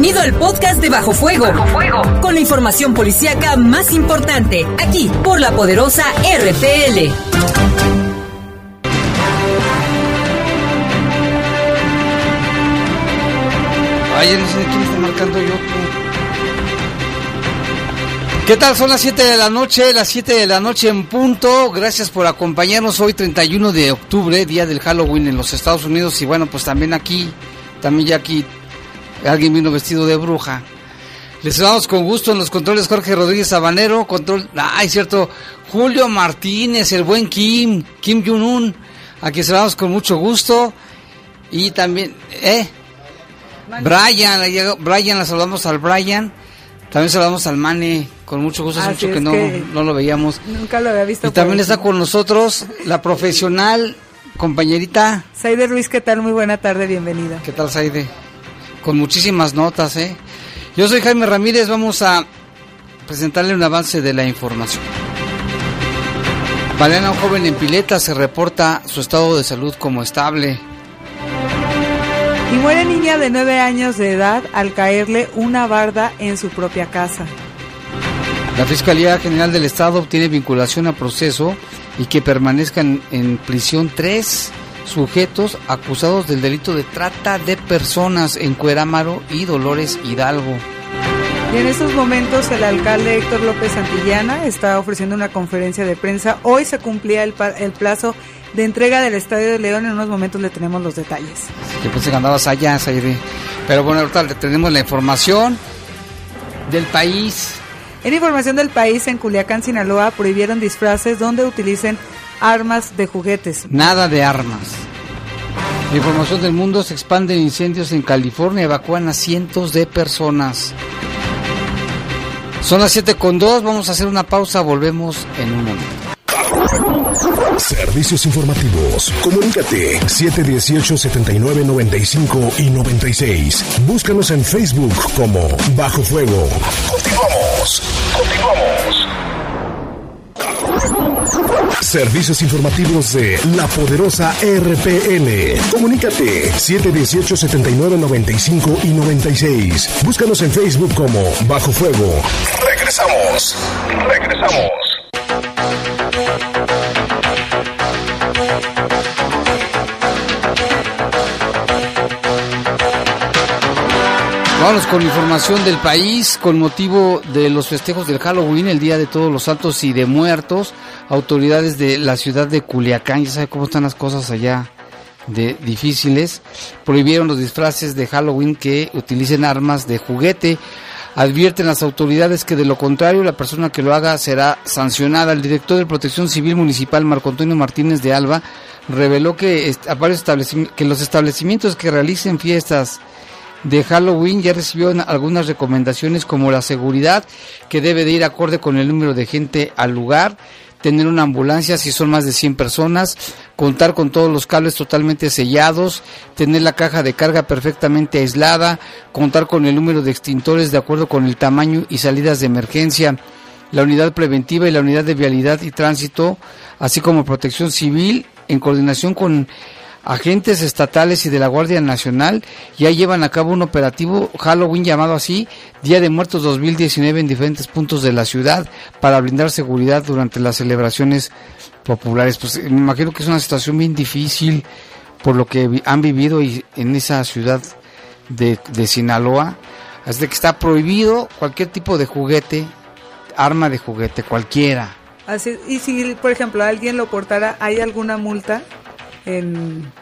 Bienvenido al podcast de Bajo Fuego. Bajo Fuego. Con la información policíaca más importante, aquí por la poderosa RPL. Ay, no sé de quién está marcando yo. ¿Qué tal? Son las 7 de la noche, las 7 de la noche en punto. Gracias por acompañarnos hoy 31 de octubre, día del Halloween en los Estados Unidos y bueno, pues también aquí, también ya aquí alguien vino vestido de bruja. Les saludamos con gusto en los controles Jorge Rodríguez Sabanero, control, ay cierto, Julio Martínez, el buen Kim, Kim Jong-un, aquí saludamos con mucho gusto y también, eh, Brian, Brian, la saludamos al Brian, también saludamos al Mane, con mucho gusto, hace mucho que, no, no lo veíamos. Nunca lo había visto. Y también está con nosotros la profesional compañerita. Saide Ruiz, ¿qué tal? Muy buena tarde, bienvenida. ¿Qué tal, Saide? Con muchísimas notas, ¿eh? Yo soy Jaime Ramírez, vamos a presentarle un avance de la información. Valena, un joven en pileta, se reporta su estado de salud como estable. Y muere niña de 9 años de edad al caerle una barda en su propia casa. La Fiscalía General del Estado obtiene vinculación a proceso y que permanezcan en prisión tres sujetos acusados del delito de trata de personas en Cuerámaro y Dolores Hidalgo. Y en estos momentos el alcalde Héctor López Santillana está ofreciendo una conferencia de prensa. Hoy se cumplía el, el plazo de entrega del Estadio de León. En unos momentos le tenemos los detalles. Que pensé que andabas allá, Sayri. Pero bueno, ahorita le tenemos la información del país. En información del país, en Culiacán, Sinaloa, prohibieron disfraces donde utilicen armas de juguetes. Nada de armas. Información del mundo se expanden incendios en California, evacúan a cientos de personas. Son las 7 con 2, vamos a hacer una pausa, volvemos en un momento. Servicios informativos. Comunícate 718-7995 y 96. Búscanos en Facebook como Bajo Fuego. Continuamos. Continuamos. Servicios informativos de la poderosa RPN. Comunícate 718-7995 y 96. Búscanos en Facebook como Bajo Fuego. Regresamos. Regresamos. Vamos con información del país con motivo de los festejos del Halloween, el Día de Todos los Santos y de Muertos. Autoridades de la ciudad de Culiacán, ya sabe cómo están las cosas allá de difíciles, prohibieron los disfraces de Halloween que utilicen armas de juguete. Advierten las autoridades que de lo contrario la persona que lo haga será sancionada. El director de Protección Civil Municipal, Marco Antonio Martínez de Alba, reveló que, que los establecimientos que realicen fiestas de Halloween ya recibió algunas recomendaciones como la seguridad, que debe de ir acorde con el número de gente al lugar, tener una ambulancia si son más de 100 personas, contar con todos los cables totalmente sellados, tener la caja de carga perfectamente aislada, contar con el número de extintores de acuerdo con el tamaño y salidas de emergencia, la unidad preventiva y la unidad de vialidad y tránsito, así como protección civil en coordinación con agentes estatales y de la Guardia Nacional ya llevan a cabo un operativo Halloween llamado así Día de Muertos 2019 en diferentes puntos de la ciudad para brindar seguridad durante las celebraciones populares. Pues me imagino que es una situación bien difícil por lo que han vivido en esa ciudad de, de Sinaloa. Así que está prohibido cualquier tipo de juguete, arma de juguete, cualquiera. Así, y si, por ejemplo, alguien lo portara, ¿hay alguna multa? En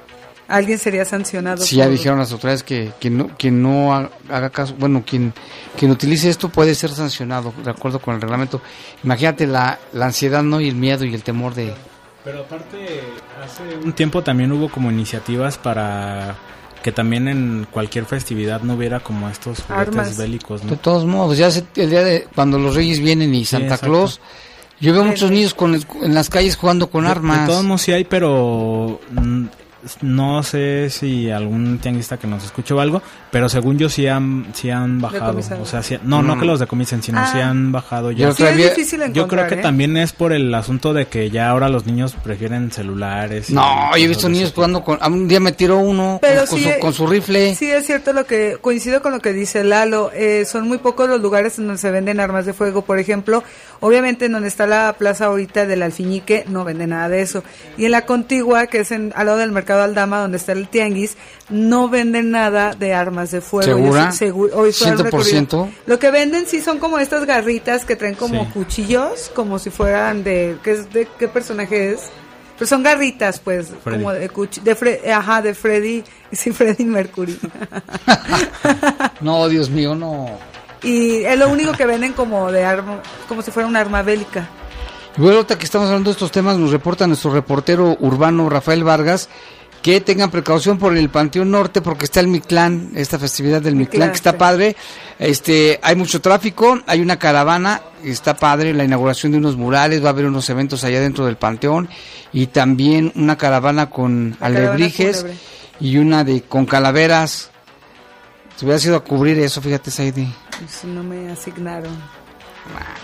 alguien sería sancionado. Sí, ya dijeron las autoridades que quien no, quien no haga caso, bueno, quien, quien utilice esto puede ser sancionado de acuerdo con el reglamento. Imagínate la, la ansiedad, ¿no? Y el miedo y el temor de... Pero aparte, hace un tiempo también hubo como iniciativas para que también en cualquier festividad no hubiera como estos juguetes bélicos, De todos modos, ya el día de cuando los reyes vienen y Santa Claus... Yo veo muchos niños con, en las calles jugando con armas. De todos modos sí hay, pero mm, no sé si algún tianguista que nos escuche o algo, pero según yo sí han, sí han bajado. O sea, sí- no, no Mm. que los decomisen, sino Ah. sí han bajado Yo ya. Sí, es Todavía- difícil encontrar, Yo creo que ¿eh? también es por el asunto de que ya ahora los niños prefieren celulares. y No, yo he visto niños jugando con... a Un día me tiró uno Pero con, sí, su, con su rifle. Sí, es cierto lo que coincido con lo que dice Lalo. Eh, son muy pocos los lugares en donde se venden armas de fuego. Por ejemplo, obviamente en donde está la plaza ahorita del Alfiñique no vende nada de eso. Y en la contigua, que es en, al lado del mercado Aldama, donde está el tianguis, no venden nada de armas de fuego. ¿Segura? Seguro- hoy fue el 100%. recorrido. Lo que venden sí son como estas garritas que traen como Sí. cuchillos, como si fueran de ¿qué, es, de qué personaje es? Pues son garritas, pues, Freddy. como de cuch- de Fre- ajá, de Freddy, sí, Freddy Mercury. No, Dios mío, no. y es lo único que venden como de arma, como si fuera un arma bélica. Bueno, ahorita que estamos hablando de estos temas, nos reporta nuestro reportero urbano Rafael Vargas que tengan precaución por el Panteón Norte porque está el Mictlán, esta festividad del Mictlán que está padre. Este, hay mucho tráfico, hay una caravana, está padre la inauguración de unos murales, va a haber unos eventos allá dentro del Panteón y también una caravana con La alebrijes y una de con calaveras. Te hubieras ido a cubrir eso, fíjate, Saidi. Pues no me asignaron.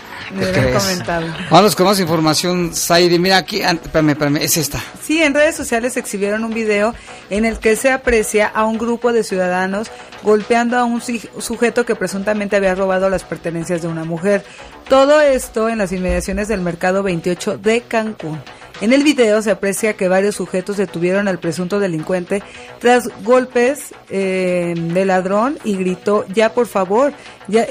¿Qué Me hubieran crees? comentado. Vamos con más información. Mira aquí, an- espérame, espérame, es esta. Sí, en redes sociales exhibieron un video en el que se aprecia a un grupo de ciudadanos golpeando a un sujeto que presuntamente había robado las pertenencias de una mujer. Todo esto en las inmediaciones del mercado 28 de Cancún. En el video se aprecia que varios sujetos detuvieron al presunto delincuente tras golpes eh, de ladrón y gritó ya por favor.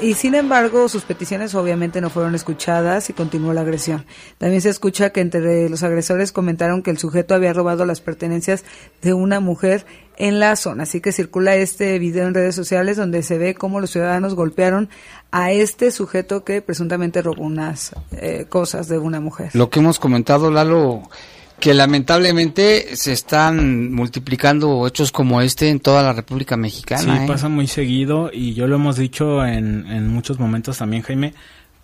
Y sin embargo sus peticiones obviamente no fueron escuchadas y continuó la agresión. También se escucha que entre los agresores comentaron que el sujeto había robado las pertenencias de una mujer en la zona. Así que circula este video en redes sociales donde se ve cómo los ciudadanos golpearon a este sujeto que presuntamente robó unas eh, cosas de una mujer. Lo que hemos comentado, Lalo, que lamentablemente se están multiplicando hechos como este en toda la República Sí, Mexicana. ¿eh? pasa muy seguido y yo lo hemos dicho en, en muchos momentos también, Jaime,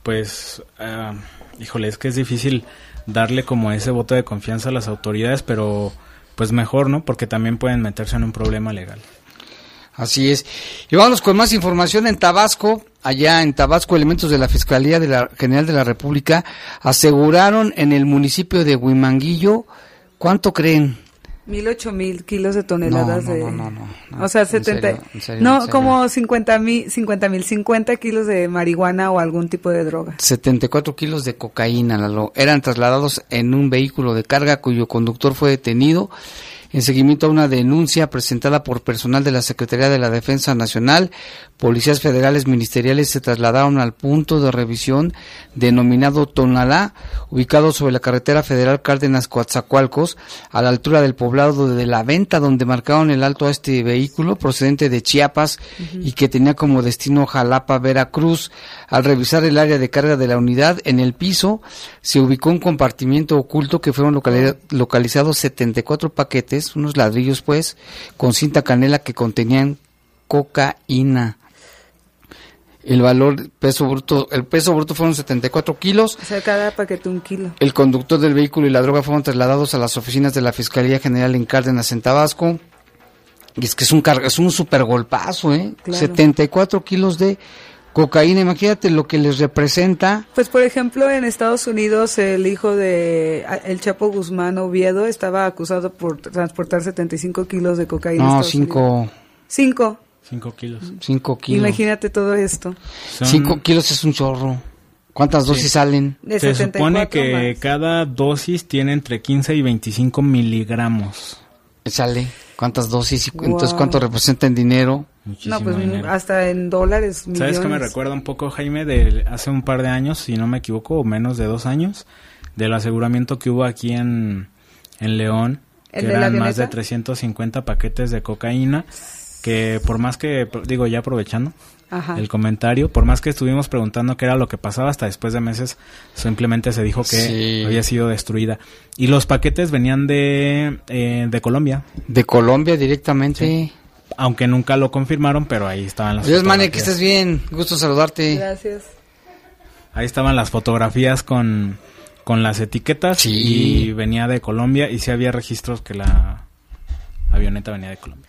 pues, ah, híjole, es que es difícil darle como ese voto de confianza a las autoridades, pero pues mejor, ¿no? Porque también pueden meterse en un problema legal. Así es. Y vamos con más información en Tabasco. Allá en Tabasco, elementos de la Fiscalía de la General de la República aseguraron en el municipio de Huimanguillo, ¿cuánto creen? Mil ocho mil kilos de toneladas No, no, de... no, no, no, no. O sea, En 70... serio, en serio, no, en como 50 mil, 50 mil, 50 kilos de marihuana o algún tipo de droga. 74 kilos de cocaína, Lalo. Eran trasladados en un vehículo de carga cuyo conductor fue detenido en seguimiento a una denuncia presentada por personal de la Secretaría de la Defensa Nacional. Policías federales ministeriales se trasladaron al punto de revisión denominado Tonalá, ubicado sobre la carretera federal Cárdenas Coatzacoalcos, a la altura del poblado de La Venta, donde marcaron el alto a este vehículo procedente de Chiapas y que tenía como destino Jalapa, Veracruz. Al revisar el área de carga de la unidad, en el piso se ubicó un compartimiento oculto que fueron locali- localizados 74 paquetes, unos ladrillos pues, con cinta canela que contenían cocaína. El valor peso bruto, el peso bruto fueron 74 kilos. O sea, cada paquete un kilo. El conductor del vehículo y la droga fueron trasladados a las oficinas de la Fiscalía General en Cárdenas, en Tabasco. Y es que es un carga, es un super golpazo, ¿eh? Claro. 74 kilos de cocaína. Imagínate lo que les representa. Pues por ejemplo en Estados Unidos el hijo de el Chapo Guzmán Oviedo estaba acusado por transportar 75 kilos de cocaína. No, Estados Unidos. 5 Cinco. Cinco kilos. cinco kilos. Imagínate todo esto. Son- 5 kilos es un chorro. ¿Cuántas dosis salen? De se 74 supone que más. cada dosis tiene entre 15 y 25 miligramos. Sale. ¿Cuántas dosis? Y cu- Entonces. ¿cuánto representa en dinero? Muchísimo No, pues dinero. hasta en dólares, millones. ¿Sabes qué me recuerda un poco, Jaime, de hace un par de años, si no me equivoco, o menos de dos años, del aseguramiento que hubo aquí en, en León, ¿El que eran más de avioneta? 350 paquetes de cocaína, que por más que, digo, ya aprovechando Ajá. el comentario, por más que estuvimos preguntando qué era lo que pasaba, hasta después de meses simplemente se dijo que Sí. había sido destruida. Y los paquetes venían de, eh, de Colombia, De Colombia directamente. aunque nunca lo confirmaron, pero ahí estaban las Adiós, Mane, que estés bien. Gusto saludarte. Gracias. Ahí estaban las fotografías con, con las etiquetas Sí. y venía de Colombia y sí había registros que la avioneta venía de Colombia.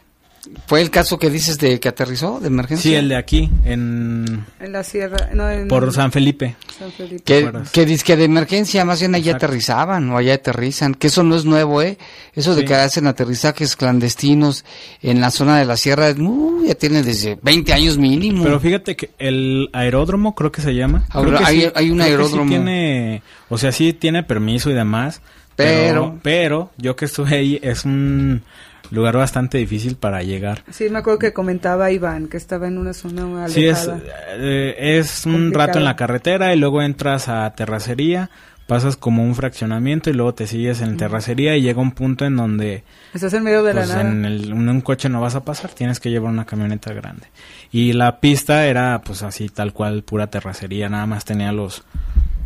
¿Fue el caso que dices de que aterrizó de emergencia? Sí, el de aquí, en... En la sierra, no, en Por San Felipe. San Felipe. Que, que dice que de emergencia, más bien allá Exacto. aterrizaban o allá aterrizan, que eso no es nuevo, ¿eh? Eso de Sí. que hacen aterrizajes clandestinos en la zona de la sierra, uh, ya tiene desde 20 años mínimo. Pero fíjate que el aeródromo, creo que se llama. Ahora, Creo que hay- hay un creo que sí aeródromo. tiene, o sea, sí tiene permiso y demás. Pero, Pero- pero yo que estuve ahí es un lugar bastante difícil para llegar. Sí, me acuerdo que comentaba Iván que estaba en una zona Sí, es, alejada. eh, es un Complicado. rato en la carretera y luego entras a terracería, pasas como un fraccionamiento y luego te sigues en terracería y llega un punto en donde Estás en medio de pues, la nada. en, el- en un coche no vas a pasar, tienes que llevar una camioneta grande. Y la pista era pues así tal cual pura terracería, nada más tenía los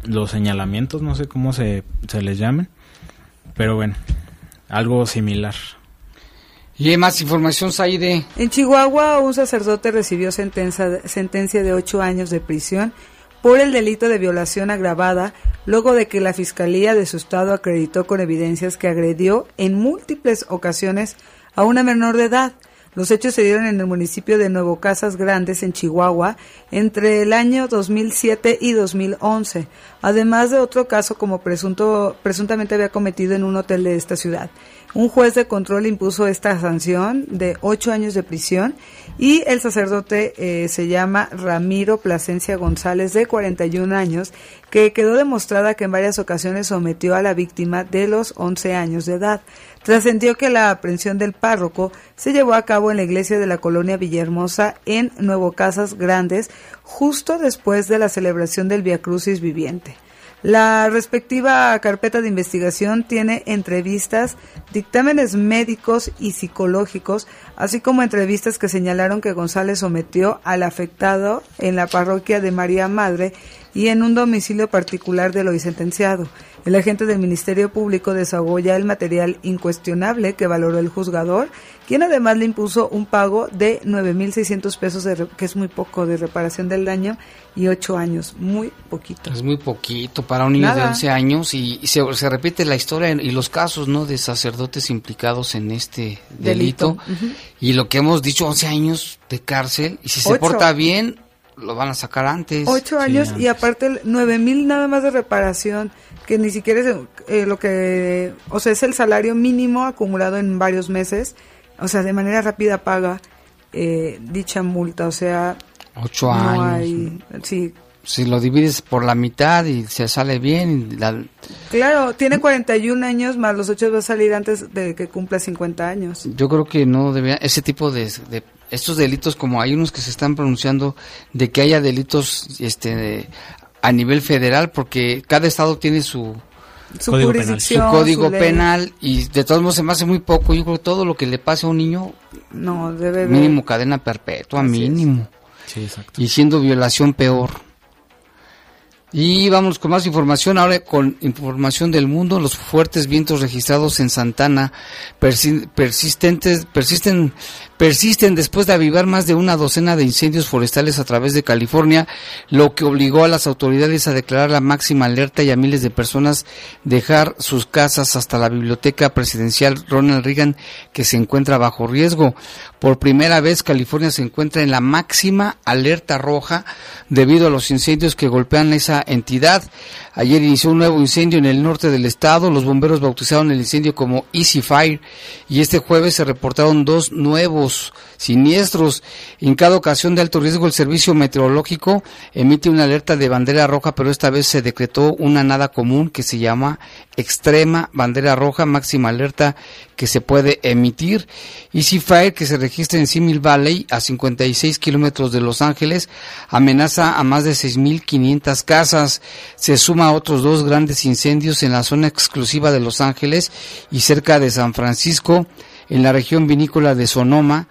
los señalamientos, no sé cómo se, se les llamen, pero bueno, algo similar. Y más información, Saide. En Chihuahua, un sacerdote recibió sentencia, sentencia de ocho años de prisión por el delito de violación agravada, luego de que la Fiscalía de su estado acreditó con evidencias que agredió en múltiples ocasiones a una menor de edad. Los hechos se dieron en el municipio de Nuevo Casas Grandes, en Chihuahua, entre el año 2007 y 2011, además de otro caso como presunto, presuntamente había cometido en un hotel de esta ciudad. Un juez de control impuso esta sanción de ocho años de prisión y el sacerdote eh, se llama Ramiro Plasencia González, de 41 años, que quedó demostrada que en varias ocasiones sometió a la víctima de los 11 años de edad. Trascendió que la aprehensión del párroco se llevó a cabo en la iglesia de la colonia Villahermosa en Nuevo Casas Grandes, justo después de la celebración del Via Crucis viviente. La respectiva carpeta de investigación tiene entrevistas, dictámenes médicos y psicológicos, así como entrevistas que señalaron que González sometió al afectado en la parroquia de María Madre y en un domicilio particular del hoy sentenciado. El agente del Ministerio Público desahogó ya el material incuestionable que valoró el juzgador, quien además le impuso un pago de 9.600 pesos, de que es muy poco de reparación del daño, y ocho años, muy poquito. Es muy poquito para un niño de Nada. 11 años y, y se, se repite la historia y los casos, ¿no? De sacerdotes implicados en este delito. Y lo que hemos dicho, 11 años de cárcel y si se porta bien, lo van a sacar antes. Ocho años y antes. aparte nueve mil nada más de reparación, que ni siquiera es eh, lo que, o sea, es el salario mínimo acumulado en varios meses, o sea, de manera rápida paga eh, dicha multa, o sea, Ocho no años. hay, sí, Si lo divides por la mitad y se sale bien, la- claro, tiene 41 años más los ocho va a salir antes de que cumpla 50 años. yo creo que no debería, ese tipo de, de- estos delitos, como hay unos que se están pronunciando, de que haya delitos este a nivel federal, porque cada estado tiene su, Su Código penal. su jurisdicción, código su ley, penal y de todos modos se me hace muy poco. Yo creo que todo lo que le pase a un niño, no debe de, mínimo cadena perpetua, Así es. mínimo. Sí, exacto. Y siendo violación peor. Y vamos con más información, ahora con información del mundo, los fuertes vientos registrados en Santana persi- persistentes, persisten, persisten después de avivar más de una docena de incendios forestales a través de California, lo que obligó a las autoridades a declarar la máxima alerta y a miles de personas dejar sus casas hasta la biblioteca presidencial Ronald Reagan que se encuentra bajo riesgo. Por primera vez California se encuentra en la máxima alerta roja debido a los incendios que golpean esa entidad. Ayer inició un nuevo incendio en el norte del estado. Los bomberos bautizaron el incendio como Easy Fire y este jueves se reportaron dos nuevos siniestros. En cada ocasión de alto riesgo el servicio meteorológico emite una alerta de bandera roja, pero esta vez se decretó una nada común que se llama extrema bandera roja, máxima alerta que se puede emitir. Easy Fire, que se registra en Simil Valley, a 56 kilómetros de Los Ángeles, amenaza a más de 6.500 casas. Se suma a otros dos grandes incendios en la zona exclusiva de Los Ángeles y cerca de San Francisco, en la región vinícola de Sonoma,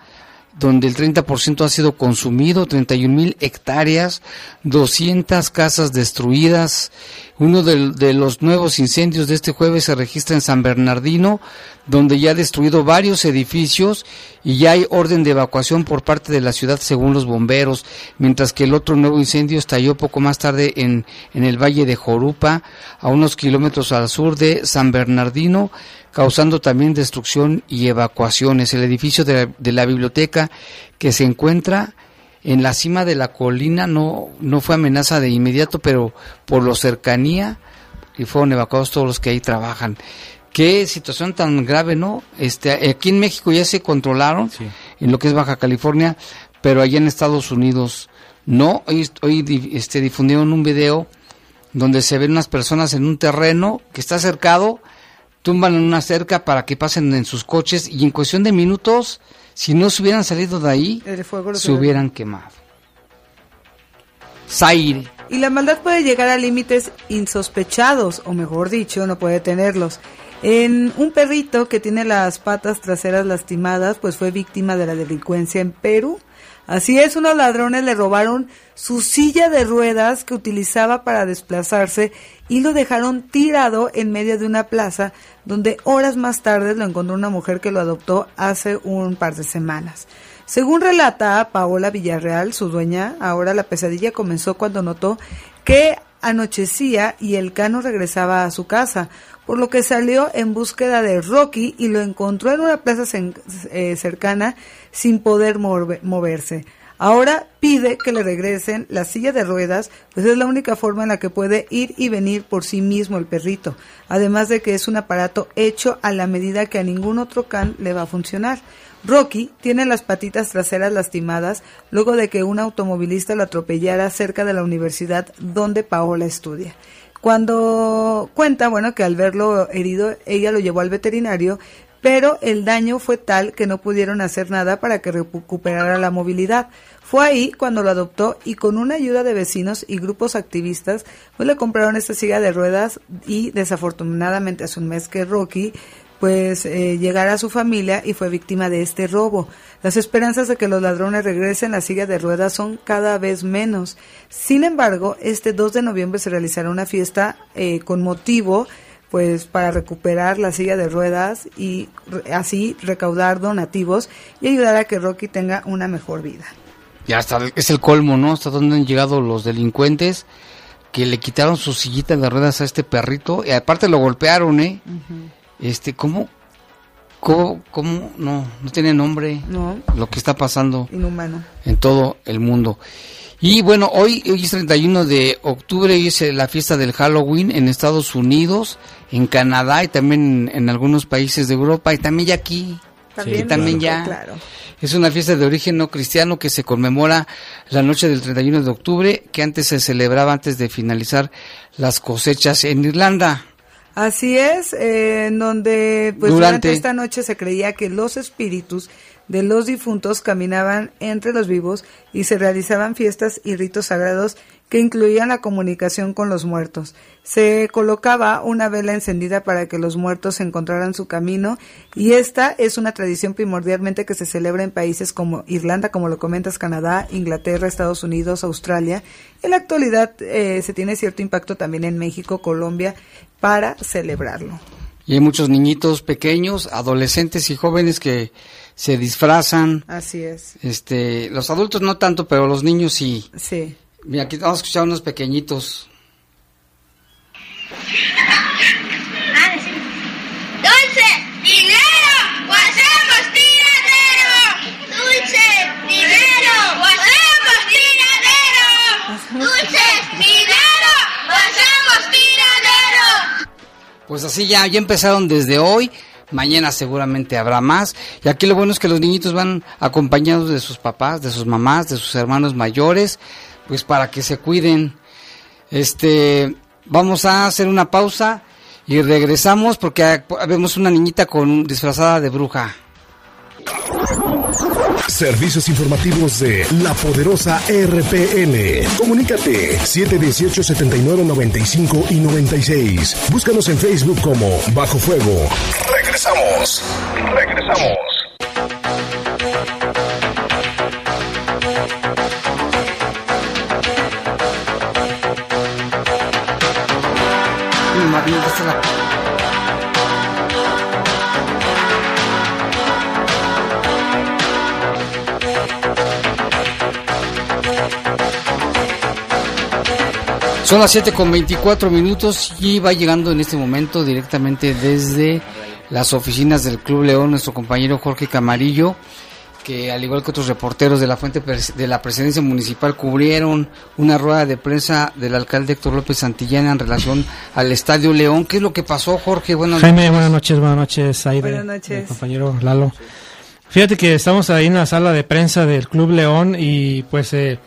donde el 30% ha sido consumido, 31 mil hectáreas, 200 casas destruidas. Uno de, los nuevos incendios de este jueves se registra en San Bernardino, donde ya ha destruido varios edificios y ya hay orden de evacuación por parte de la ciudad según los bomberos, mientras que el otro nuevo incendio estalló poco más tarde en, en el valle de Jorupa, a unos kilómetros al sur de San Bernardino, causando también destrucción y evacuaciones. El edificio de de la biblioteca que se encuentra en la cima de la colina no, no fue amenaza de inmediato, pero por lo cercanía y fueron evacuados todos los que ahí trabajan. Qué situación tan grave, ¿no? Este, aquí en México ya se controlaron, en lo que es Baja California, pero allá en Estados Unidos no. Hoy, hoy este, difundieron un video donde se ven unas personas en un terreno que está cercado, tumban en una cerca para que pasen en sus coches y en cuestión de minutos si no se hubieran salido de ahí, se hubieran quemado. Zaire. Y la maldad puede llegar a límites insospechados, o mejor dicho, no puede tenerlos. En un perrito que tiene las patas traseras lastimadas, pues fue víctima de la delincuencia en Perú. Así es, unos ladrones le robaron su silla de ruedas que utilizaba para desplazarse y lo dejaron tirado en medio de una plaza donde horas más tarde lo encontró una mujer que lo adoptó hace un par de semanas. Según relata Paola Villarreal, su dueña, ahora la pesadilla comenzó cuando notó que anochecía y el cano regresaba a su casa, por lo que salió en búsqueda de Rocky y lo encontró en una plaza eh, cercana sin poder moverse. Ahora pide que le regresen la silla de ruedas, pues es la única forma en la que puede ir y venir por sí mismo el perrito, además de que es un aparato hecho a la medida que a ningún otro can le va a funcionar. Rocky tiene las patitas traseras lastimadas luego de que un automovilista lo atropellara cerca de la universidad donde Paola estudia. Cuando cuenta, bueno, que al verlo herido, ella lo llevó al veterinario pero el daño fue tal que no pudieron hacer nada para que recuperara la movilidad. Fue ahí cuando lo adoptó y con una ayuda de vecinos y grupos activistas, pues le compraron esta silla de ruedas y desafortunadamente hace un mes que Rocky pues eh, llegara a su familia y fue víctima de este robo. Las esperanzas de que los ladrones regresen a la silla de ruedas son cada vez menos. Sin embargo, este 2 de noviembre se realizará una fiesta eh, con motivo pues para recuperar la silla de ruedas y así recaudar donativos y ayudar a que Rocky tenga una mejor vida. Ya está, es el colmo, ¿no? Hasta donde han llegado los delincuentes que le quitaron su sillita de ruedas a este perrito y aparte lo golpearon, ¿eh? Este, ¿cómo? ¿Cómo, ¿Cómo? No, no tiene nombre. No. Lo que está pasando. Inhumano. En todo el mundo. Y bueno, hoy, hoy es 31 de octubre y es eh, la fiesta del Halloween en Estados Unidos, en Canadá y también en, algunos países de Europa y también ya aquí. También, también ya. Claro. Es una fiesta de origen no cristiano que se conmemora la noche del 31 de octubre, que antes se celebraba antes de finalizar las cosechas en Irlanda. Así es, eh, en donde pues durante esta noche se creía que los espíritus de los difuntos caminaban entre los vivos y se realizaban fiestas y ritos sagrados que incluían la comunicación con los muertos. Se colocaba una vela encendida para que los muertos encontraran su camino y esta es una tradición primordialmente que se celebra en países como Irlanda, como lo comentas, Canadá, Inglaterra, Estados Unidos, Australia. En la actualidad eh, se tiene cierto impacto también en México, Colombia, para celebrarlo. Y hay muchos niñitos pequeños, adolescentes y jóvenes que se disfrazan. Así es. Este, los adultos no tanto, pero los niños sí. Sí. Mira, aquí vamos a escuchar unos pequeñitos. Dulce, dinero, o hacemos tiradero. Dulce, dinero, o hacemos tiradero. Dulce, dinero, o hacemos tiradero. Pues así ya, ya empezaron desde hoy. Mañana seguramente habrá más. Y aquí lo bueno es que los niñitos van acompañados de sus papás, de sus mamás, de sus hermanos mayores, pues para que se cuiden. Este, vamos a hacer una pausa y regresamos porque vemos una niñita con disfrazada de bruja. Servicios informativos de la poderosa RPN. Comunícate 718-7995 y 96. Búscanos en Facebook como Bajo Fuego. Regresamos. Regresamos. Son las 7 con 24 minutos y va llegando en este momento directamente desde las oficinas del Club León nuestro compañero Jorge Camarillo, que al igual que otros reporteros de la fuente de la presidencia municipal cubrieron una rueda de prensa del alcalde Héctor López Santillana en relación al Estadio León. ¿Qué es lo que pasó, Jorge? Buenas Jaime, buenas noches, buenas noches, Aide, Buenas noches. compañero Lalo. Fíjate que estamos ahí en la sala de prensa del Club León y pues eh,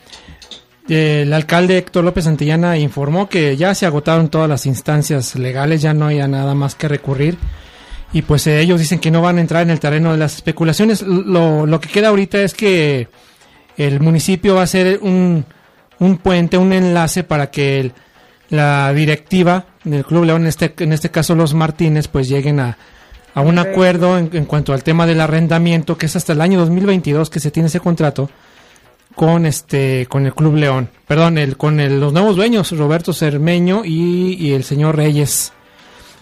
el alcalde Héctor López Santillana informó que ya se agotaron todas las instancias legales, ya no hay nada más que recurrir. Y pues eh, ellos dicen que no van a entrar en el terreno de las especulaciones. Lo, lo que queda ahorita es que el municipio va a hacer un, un puente, un enlace para que el- la directiva del Club León, en este, en este caso los Martínez, pues lleguen a, a un acuerdo en, en cuanto al tema del arrendamiento, que es hasta el año 2022 que se tiene ese contrato con este con el Club León. Perdón, el, con el- los nuevos dueños, Roberto Cermeño y, el señor Reyes.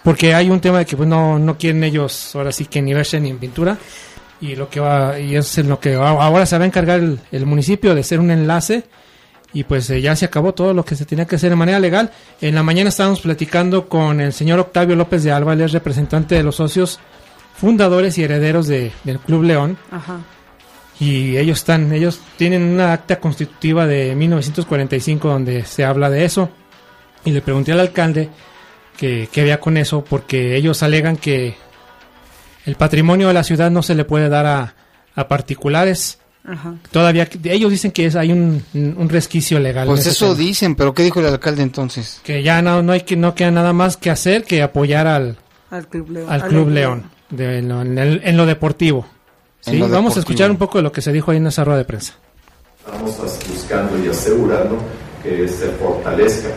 Porque hay un tema de que pues, no, no quieren ellos ahora sí que ni verse ni en pintura. Y lo que va, y es en lo que ahora se va a encargar el, municipio de ser un enlace. Y pues eh, ya se acabó todo lo que se tenía que hacer de manera legal. En la mañana estábamos platicando con el señor Octavio López de es representante de los socios fundadores y herederos de- del Club León. Ajá. Y ellos están, ellos tienen una acta constitutiva de 1945 donde se habla de eso. Y le pregunté al alcalde que, qué había con eso, porque ellos alegan que el patrimonio de la ciudad no se le puede dar a, a particulares. Ajá. Todavía, ellos dicen que es, hay un, un resquicio legal. Pues eso tema. dicen, pero ¿qué dijo el alcalde entonces? Que ya no, no hay que, no queda nada más que hacer que apoyar al, Al Club León. al Club León de lo- en, el- en lo deportivo. Sí, vamos deportivo. a escuchar un poco de lo que se dijo ahí en esa rueda de prensa. Estamos buscando y asegurando que se fortalezca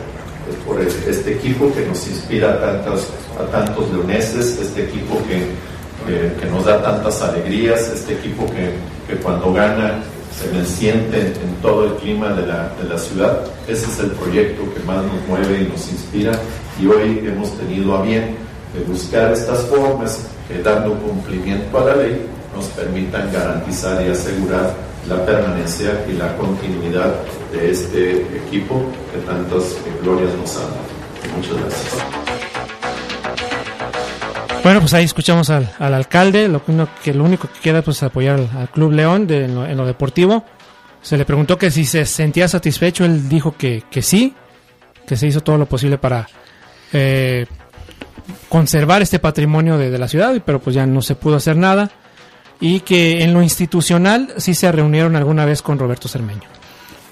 por este equipo que nos inspira a, tantas, a tantos leoneses, este equipo que, que- que nos da tantas alegrías, este equipo que, que cuando gana se me siente en todo el clima de la, de la ciudad. Ese es el proyecto que más nos mueve y nos inspira y hoy hemos tenido a bien de buscar estas formas que dando cumplimiento a la ley nos permitan garantizar y asegurar la permanencia y la continuidad de este equipo que tantas glorias nos han dado. Muchas gracias. Bueno, pues ahí escuchamos al, al alcalde, lo uno- que lo único que queda pues apoyar al, al Club León de- en, lo, en lo deportivo. Se le preguntó que si se sentía satisfecho, él dijo que, que sí, que se hizo todo lo posible para eh, conservar este patrimonio de, de la ciudad, pero pues ya no se pudo hacer nada. Y que en lo institucional sí se reunieron alguna vez con Roberto Cermeño.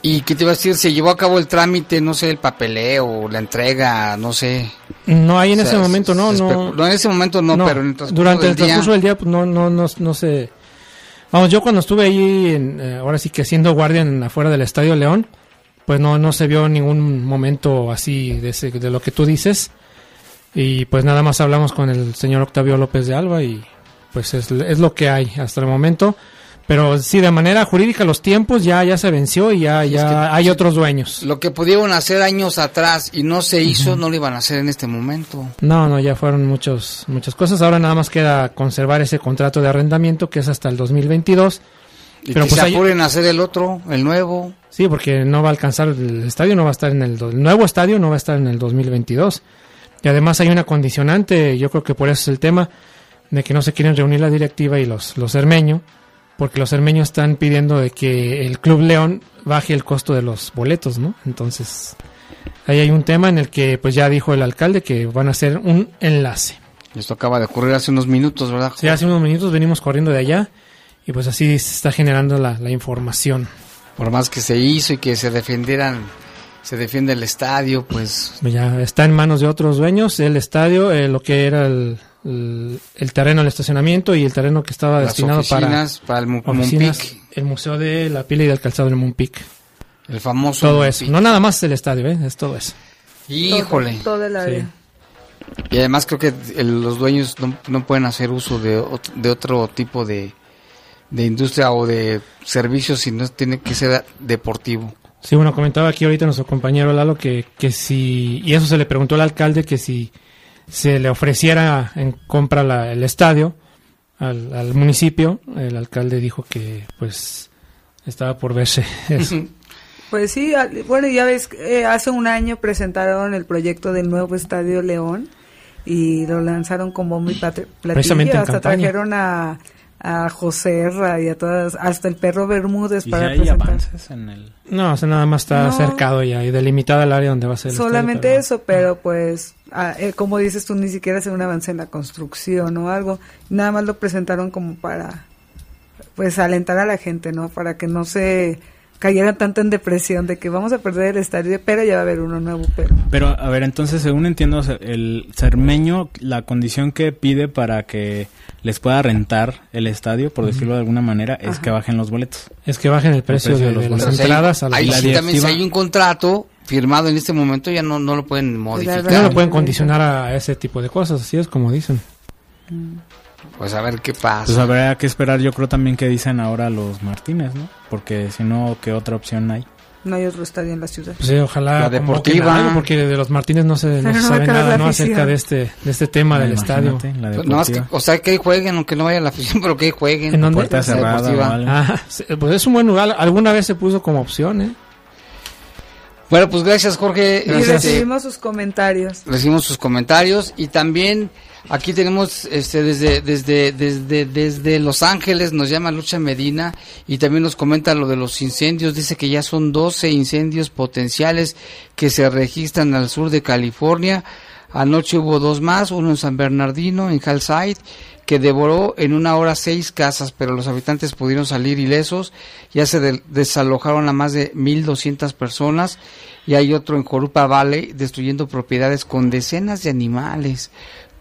¿Y qué te iba a decir? ¿Se llevó a cabo el trámite, no sé, el papeleo, la entrega, no sé? No, ahí en O ese momento no, no. no, en ese momento no, pero en el transcurso durante del el transcurso día, del día pues, no, no, no, no se... Vamos, yo cuando estuve ahí, en, eh, ahora sí que siendo guardia en, afuera del Estadio León, pues no, no se vio ningún momento así de, ese- de lo que tú dices. Y pues nada más hablamos con el señor Octavio López de Alba y pues es, es lo que hay hasta el momento. Pero sí, de manera jurídica los tiempos ya, ya se venció y ya, ya que- hay otros dueños. Lo que pudieron hacer años atrás y no se hizo, no lo iban a hacer en este momento. No, no, ya fueron muchos, muchas cosas. Ahora nada más queda conservar ese contrato de arrendamiento que es hasta el 2022. Y Pero que pues se hay- apuren a hacer el otro, el nuevo. Sí, porque no va a alcanzar el estadio, no va a estar en el, do- el nuevo estadio, no va a estar en el 2022. Y además hay una condicionante, yo creo que por eso es el tema, de que no se quieren reunir la directiva y los, los porque los cermeños están pidiendo de que el Club León baje el costo de los boletos, ¿no? Entonces, ahí hay un tema en el que pues ya dijo el alcalde que van a hacer un enlace. Esto acaba de ocurrir hace unos minutos, ¿verdad? Sí, hace unos minutos venimos corriendo de allá y pues así se está generando la, la información. Por más que se hizo y que se defendieran, se defiende el estadio, pues Ya está en manos de otros dueños el estadio, eh, lo que era el, el, el terreno del estacionamiento y el terreno que estaba las destinado para oficinas, para, el Mu- oficinas, el Museo de la Pila y del Calzado del Mumpic. el famoso Todo Mumpic. eso. No nada más el estadio, ¿eh? es todo eso. Híjole. Todo, todo el área. Y además creo que el- los dueños no, no pueden hacer uso de, de otro tipo de, de industria o de servicios si no tiene que ser deportivo. Sí, bueno, comentaba aquí ahorita nuestro compañero Lalo que, que si, y eso se le preguntó al alcalde, que si se le ofreciera en compra la- el estadio al, al municipio, el alcalde dijo que pues estaba por verse eso. Pues sí, al- bueno, ya ves, eh, hace un año presentaron el proyecto del nuevo Estadio León y lo lanzaron como muy patri- Precisamente platillo. en Hasta campaña. trajeron a, a José Herra y a todas, hasta el perro Bermúdez Y si para hay presentar. avances en el... No, o sea, nada más está No. cercado ya y delimitada el área donde va a ser el Solamente estadio, eso, pero pues, eh, como dices tú, ni siquiera hace un avance en la construcción o algo. Nada más lo presentaron como para, pues, alentar a la gente, ¿no? Para que no se cayeran tanto en depresión de que vamos a perder el estadio, pero ya va a haber uno nuevo, pero... Pero, a ver, entonces, según entiendo, el cermeño, la condición que pide para que les pueda rentar el estadio, por decirlo de alguna manera, es Ajá. que bajen los boletos. Es que bajen el precio, precio de, de los de las Pero si hay- entradas a los ahí la sí también si hay un contrato firmado en este momento ya no, no lo pueden modificar. Ya no lo pueden condicionar a ese tipo de cosas, así es como dicen. Pues a ver qué pasa. Pues habrá que esperar, yo creo también que dicen ahora los Martínez, ¿no? Porque si no, ¿qué otra opción hay? No hay otro estadio en la ciudad. Pues sí, ojalá La deportiva. algo, porque de los Martínez no se, no se no sabe nada no acerca de este de este tema del estadio. La Pues, Nada más que, o sea, que jueguen, aunque no vaya la afición, pero que jueguen. ¿En dónde? Puerta cerrada deportiva. o algo. Ah, pues es un buen lugar. Alguna vez se puso como opción, ¿eh? Bueno, pues gracias, Jorge. Y Este, recibimos sus comentarios. recibimos sus comentarios y también aquí tenemos este desde desde desde desde Los Ángeles nos llama Lucha Medina y también nos comenta lo de los incendios, dice que ya son 12 incendios potenciales que se registran al sur de California. Anoche hubo dos más, uno en San Bernardino, en Hillside, que devoró en una hora seis casas, pero los habitantes pudieron salir ilesos. Ya se de- desalojaron a más de 1.200 personas. Y hay otro en Corupa Valley, destruyendo propiedades con decenas de animales.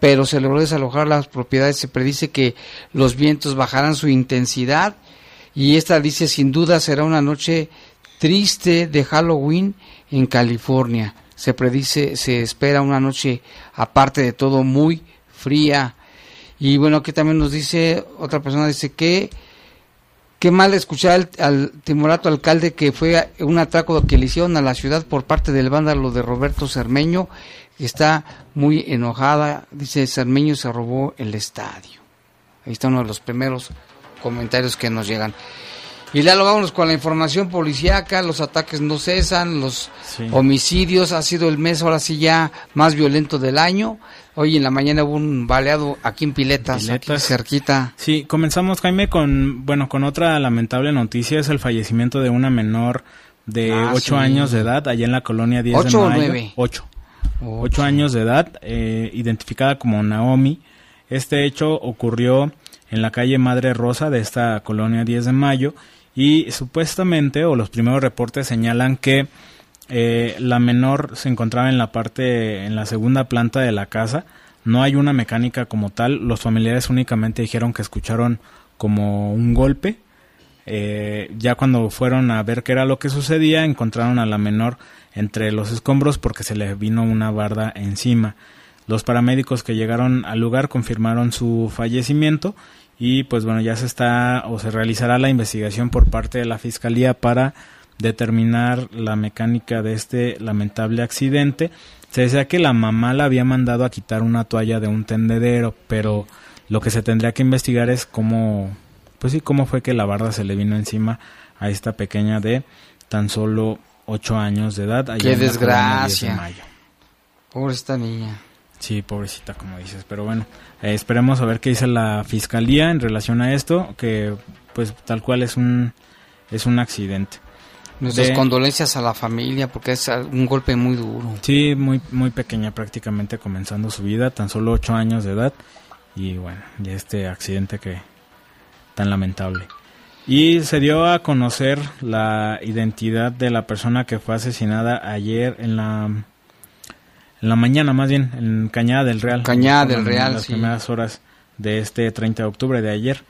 Pero se logró desalojar las propiedades. Se predice que los vientos bajarán su intensidad. Y esta dice, sin duda será una noche triste de Halloween en California. Se predice, se espera una noche aparte de todo muy fría. Y bueno, aquí también nos dice, otra persona dice que qué mal escuchar al, al timorato alcalde que fue un atraco que le hicieron a la ciudad por parte del vándalo de Roberto Cermeño. Está muy enojada, dice Cermeño se robó el estadio. Ahí está uno de los primeros comentarios que nos llegan. Y Lalo, vámonos con la información policíaca, los ataques no cesan, los Sí. homicidios, ha sido el mes ahora sí ya más violento del año. Hoy en la mañana hubo un baleado aquí en Piletas, aquí Piletas. cerquita. Sí, comenzamos, Jaime, con, bueno, con otra lamentable noticia, es el fallecimiento de una menor de Ah, 8 sí. años de edad, allá en la colonia 10 ¿Ocho o de mayo. nueve? 8. 8 años de edad, eh, identificada como Naomi. Este hecho ocurrió en la calle Madre Rosa de esta colonia 10 de mayo y supuestamente, o los primeros reportes señalan que eh, la menor se encontraba en la parte, en la segunda planta de la casa. No hay una mecánica como tal. Los familiares únicamente dijeron que escucharon como un golpe. Eh, ya cuando fueron a ver qué era lo que sucedía, encontraron a la menor entre los escombros porque se le vino una barda encima. Los paramédicos que llegaron al lugar confirmaron su fallecimiento y pues bueno, ya se está o se realizará la investigación por parte de la fiscalía para determinar la mecánica de este lamentable accidente. Se decía que la mamá la había mandado a quitar una toalla de un tendedero, pero lo que se tendría que investigar es cómo, pues sí, cómo fue que la barda se le vino encima a esta pequeña de tan solo 8 años de edad. allá Qué en la colonia 10 de desgracia. Mayo. Pobre esta niña. Sí, pobrecita, como dices. Pero bueno, eh, esperemos a ver qué dice la fiscalía en relación a esto, que pues tal cual es un es un accidente. Nuestras De- condolencias a la familia porque es un golpe muy duro. Sí, muy muy pequeña prácticamente comenzando su vida, tan solo 8 años de edad y bueno, y este accidente que tan lamentable. Y se dio a conocer la identidad de la persona que fue asesinada ayer en la en la mañana, más bien, en Cañada del Real. Cañada En del Real, las sí. primeras horas de este 30 de octubre de ayer.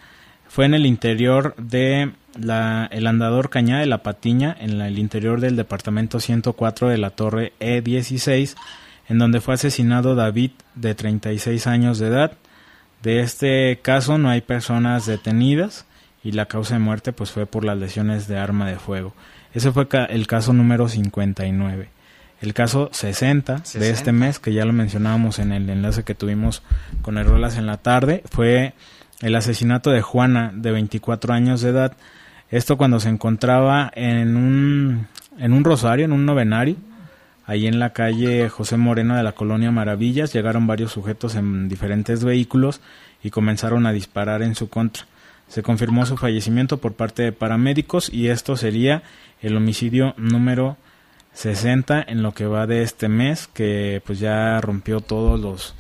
Fue en el interior de la, el andador Cañada de la Patiña, en la- el interior del departamento 104 de la torre E16, en donde fue asesinado David, de 36 años de edad. De este caso no hay personas detenidas y la causa de muerte pues fue por las lesiones de arma de fuego. Ese fue el caso número 59. El caso 60, de 60. este mes, que ya lo mencionábamos en el enlace que tuvimos con el Rolas en la tarde, fue el asesinato de Juana, de 24 años de edad. Esto cuando se encontraba en un, en un rosario, en un novenario. Ahí en la calle José Moreno de la colonia Maravillas llegaron varios sujetos en diferentes vehículos y comenzaron a disparar en su contra. Se confirmó su fallecimiento por parte de paramédicos y esto sería el homicidio número 60 en lo que va de este mes que pues ya rompió todos los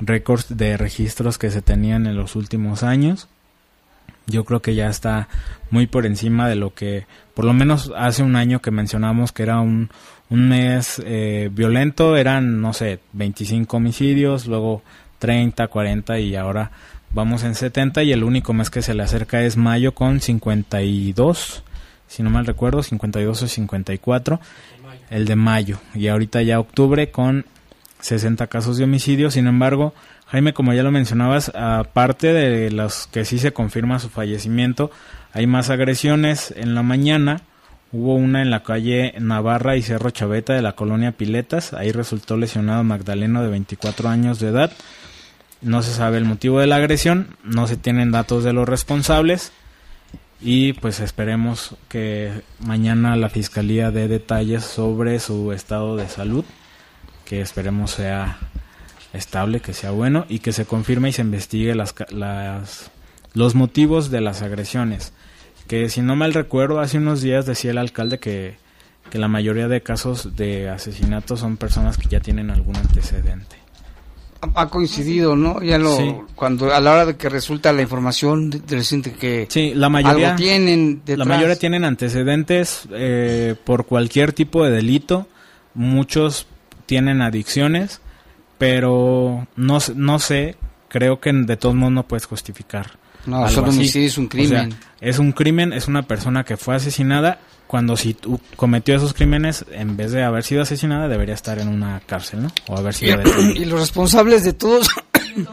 récords de registros que se tenían en los últimos años. Yo creo que ya está muy por encima de lo que, por lo menos hace un año que mencionamos que era un, un mes eh, violento, eran, no sé, 25 homicidios, luego 30, 40 y ahora vamos en 70 y el único mes que se le acerca es mayo con 52, si no mal recuerdo, 52 o 54, el de mayo. Y ahorita ya octubre con 60 casos de homicidio, sin embargo, Jaime, como ya lo mencionabas, aparte de los que sí se confirma su fallecimiento, hay más agresiones en la mañana. Hubo una en la calle Navarra y Cerro Chaveta de la colonia Piletas. Ahí resultó lesionado Magdaleno de 24 años de edad. No se sabe el motivo de la agresión, no se tienen datos de los responsables y pues esperemos que mañana la fiscalía dé detalles sobre su estado de salud, que esperemos sea estable, que sea bueno y que se confirme y se investigue las, las, los motivos de las agresiones. Que si no mal recuerdo, hace unos días decía el alcalde que, que la mayoría de casos de asesinatos son personas que ya tienen algún antecedente. Ha coincidido, ¿no? Ya lo, Sí. cuando a la hora de que resulta la información, reciente que Sí, la mayoría algo tienen La mayoría tienen antecedentes eh, por cualquier tipo de delito. Muchos tienen adicciones, pero no, no sé, creo que de todos modos no puedes justificar. No, algo solo así. homicidio es un O sea, crimen. es un crimen, es una persona que fue asesinada. Cuando si tú cometió esos crímenes, en vez de haber sido asesinada, debería estar en una cárcel, ¿no? O haber sido detenida. y los responsables de todos de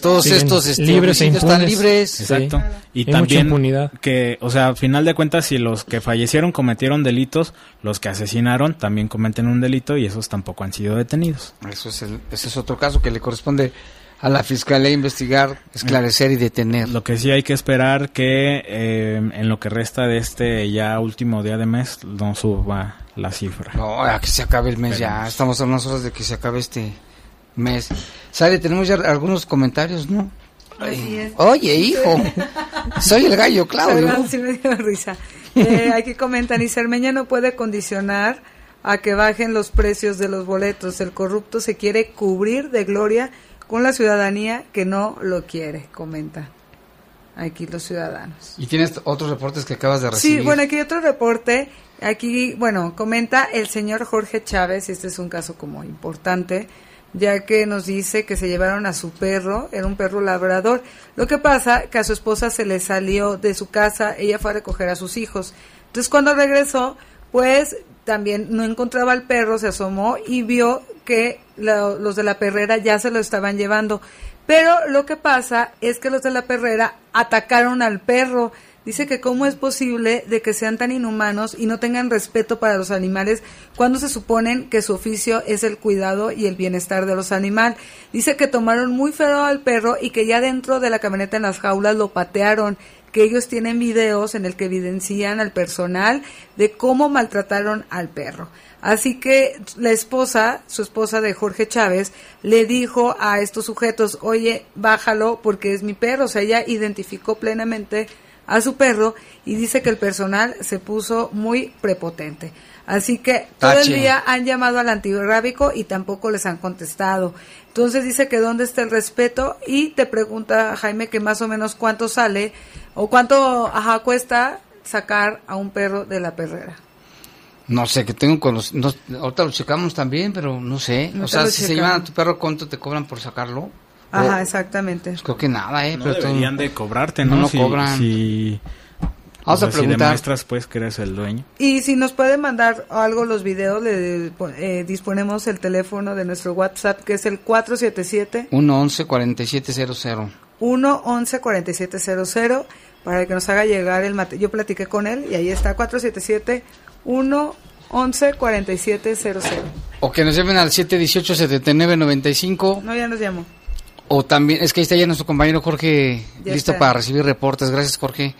todos Siguen estos este, libres e están libres Exacto. Y Hay mucha también impunidad. que, o sea, a final de cuentas, si los que fallecieron cometieron delitos, los que asesinaron también cometen un delito y esos tampoco han sido detenidos. eso es el- ese es otro caso que le corresponde a la fiscalía investigar esclarecer y detener Lo que sí hay que esperar que eh, en lo que resta de este ya último día de mes no suba la cifra. no a que se acabe el mes ya Esperemos. estamos a unas horas de que se acabe este mes sale tenemos ya algunos comentarios no Así es. oye hijo soy el gallo Claudio Perdón, sí me dio risa. Eh, aquí comentan, y Cermeña no puede condicionar a que bajen los precios de los boletos. El corrupto se quiere cubrir de gloria con la ciudadanía que no lo quiere, comenta. Aquí los ciudadanos. y tienes otros reportes que acabas de recibir Sí, bueno, aquí hay otro reporte. Aquí, bueno, comenta el señor Jorge Chávez, y este es un caso como importante, ya que nos dice que se llevaron a su perro, era un perro labrador. Lo que pasa que a su esposa se le salió de su casa, ella fue a recoger a sus hijos. Entonces cuando regresó, pues también no encontraba al perro, se asomó y vio que los de la perrera ya se lo estaban llevando. Pero lo que pasa es que los de la perrera atacaron al perro. Dice que cómo es posible de que sean tan inhumanos y no tengan respeto para los animales cuando se suponen que su oficio es el cuidado y el bienestar de los animales. Dice que tomaron muy feo al perro y que ya dentro de la camioneta en las jaulas lo patearon que ellos tienen videos en el que evidencian al personal de cómo maltrataron al perro. Así que la esposa, su esposa de Jorge Chávez, le dijo a estos sujetos, oye, bájalo porque es mi perro. O sea, ella identificó plenamente a su perro y dice que el personal se puso muy prepotente. Así que todo el día han llamado al antirrábico y tampoco les han contestado. Entonces dice que dónde está el respeto y te pregunta Jaime que más o menos cuánto sale o cuánto ajá, cuesta sacar a un perro de la perrera. No sé, que tengo con los... no- ahorita lo checamos también, pero no sé. No o sea, si se llevan a tu perro, ¿cuánto te cobran por sacarlo? Ajá, exactamente. pues creo que nada, ¿eh? No pero todo- deberían de cobrarte, No, ¿no? no si, cobran. Si, Vamos o a sea, si preguntar. demuestras pues que eres el dueño. Y si nos puede mandar algo los videos, le eh, disponemos el teléfono de nuestro WhatsApp que es el 477 111 4700 111 4700 para que nos haga llegar el material. Yo platiqué con él y ahí está 477 111 4700. O que nos llamen al 718-7995. No, ya nos llamó. O también, es que ahí está ya nuestro compañero Jorge Ya listo está. para recibir reportes. Gracias, Jorge.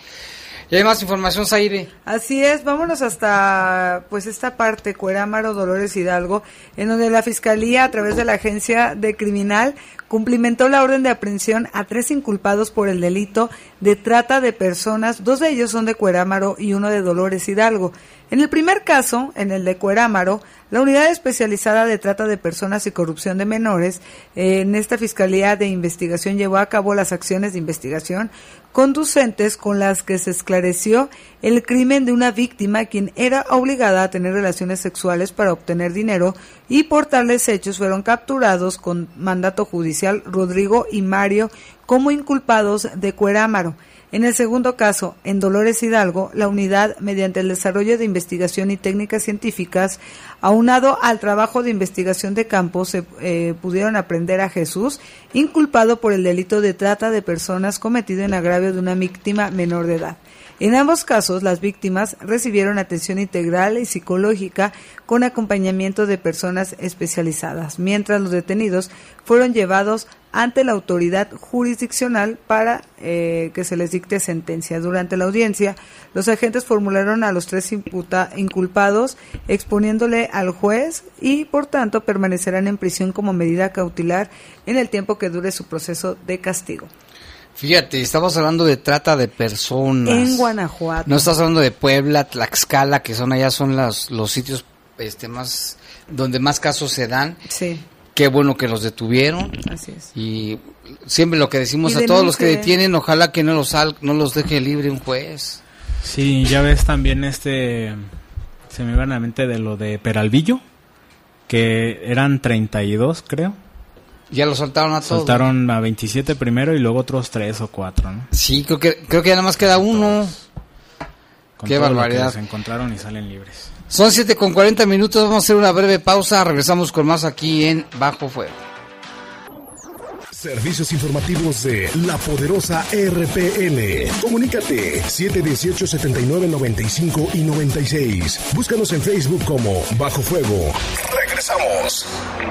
Y hay más información, Zaire. Así es, vámonos hasta pues esta parte, Cuerámaro, Dolores Hidalgo, en donde la Fiscalía, a través de la Agencia de Criminal, cumplimentó la orden de aprehensión a tres inculpados por el delito de trata de personas. Dos de ellos son de Cuerámaro y uno de Dolores Hidalgo. En el primer caso, en el de Cuerámaro, la unidad especializada de trata de personas y corrupción de menores, eh, en esta Fiscalía de Investigación llevó a cabo las acciones de investigación conducentes con las que se esclareció el crimen de una víctima quien era obligada a tener relaciones sexuales para obtener dinero y por tales hechos fueron capturados con mandato judicial Rodrigo y Mario como inculpados de Cuerámaro. En el segundo caso, en Dolores Hidalgo, la unidad, mediante el desarrollo de investigación y técnicas científicas, aunado al trabajo de investigación de campo, se eh, pudieron aprender a Jesús, inculpado por el delito de trata de personas cometido en agravio de una víctima menor de edad. En ambos casos, las víctimas recibieron atención integral y psicológica con acompañamiento de personas especializadas, mientras los detenidos fueron llevados ante la autoridad jurisdiccional para eh, que se les dicte sentencia. Durante la audiencia, los agentes formularon a los tres inculpados exponiéndole al juez y, por tanto, permanecerán en prisión como medida cautelar en el tiempo que dure su proceso de castigo. Fíjate, estamos hablando de trata de personas. En Guanajuato. No estás hablando de Puebla, Tlaxcala, que son allá son las, los sitios este más donde más casos se dan. Sí, Qué bueno que los detuvieron así es. y siempre lo que decimos Y a todos los que detienen, ojalá que no los sal- no los deje libre un juez. Sí, ya ves también este. Se me va a la mente de lo de Peralvillo. Que eran 32, creo. Ya los soltaron a todos. Soltaron a 27 primero y luego otros 3 o 4, ¿no? Sí, creo que creo que ya nada más queda uno. Con Qué lo barbaridad. les encontraron y salen libres. Son 7 con 40 minutos, vamos a hacer una breve pausa, regresamos con más aquí en Bajo Fuego. Servicios informativos de la poderosa RPN. Comunícate 718-7995 y 96. Búscanos en Facebook como Bajo Fuego. Regresamos.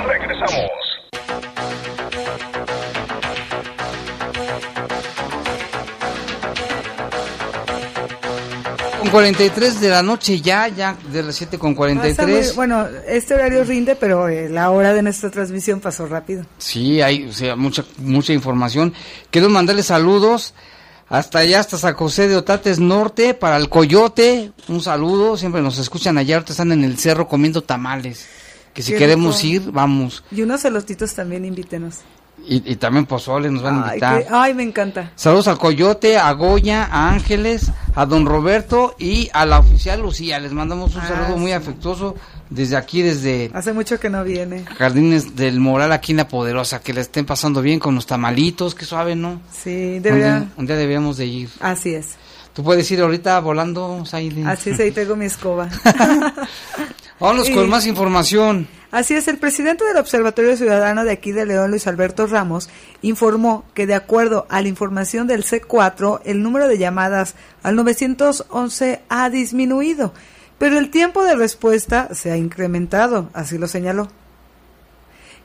Regresamos. Con 43 de la noche ya, ya de las 7 con Pasa muy- 43. bueno, este horario rinde, pero eh, la hora de nuestra transmisión pasó rápido. Sí, hay o sea, mucha mucha información. Quiero mandarle saludos hasta allá, hasta San José de Otates Norte, para el Coyote, un saludo, siempre nos escuchan allá, ahorita están en el cerro comiendo tamales. Que si Qué queremos rico. ir, vamos. Y unos celostitos también invítenos. Y, y también pozole nos van a Ay, invitar. ay, me encanta. Saludos al Coyote, a Goya, a Ángeles, a Don Roberto y a la oficial Lucía. Les mandamos un Ah, saludo muy afectuoso desde aquí, desde Hace mucho que no viene. Jardines del Moral, aquí en La Poderosa. Que le estén pasando bien con los tamalitos, que suave, ¿no? Sí, Un debería. día, un día debíamos de ir. Así es. Tú puedes ir ahorita volando, Saile. Así es, ahí tengo mi escoba. Vámonos con más información. Así es, el presidente del Observatorio Ciudadano de aquí de León, Luis Alberto Ramos, informó que de acuerdo a la información del C4, el número de llamadas al 911 ha disminuido, pero el tiempo de respuesta se ha incrementado, así lo señaló.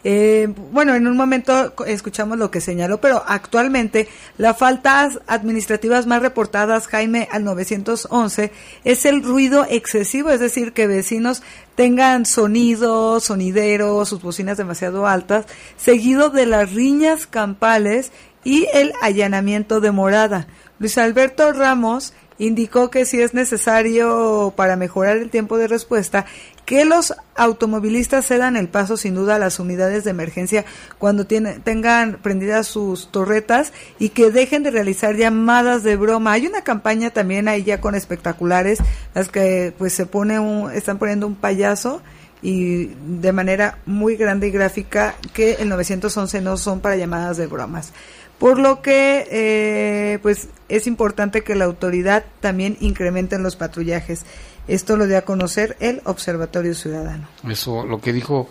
Eh, bueno, en un momento escuchamos lo que señaló, pero actualmente las faltas administrativas más reportadas, Jaime, al 911 es el ruido excesivo, es decir, que vecinos tengan sonidos, sonideros, sus bocinas demasiado altas, seguido de las riñas campales y el allanamiento de morada. Luis Alberto Ramos indicó que si es necesario para mejorar el tiempo de respuesta, que los automovilistas cedan el paso sin duda a las unidades de emergencia cuando tengan prendidas sus torretas y que dejen de realizar llamadas de broma. Hay una campaña también ahí ya con espectaculares, las que pues se pone un, están poniendo un payaso y de manera muy grande y gráfica que el 911 no son para llamadas de bromas. Por lo que, eh, pues, es importante que la autoridad también incremente en los patrullajes. Esto lo dio a conocer el Observatorio Ciudadano. Eso, lo que dijo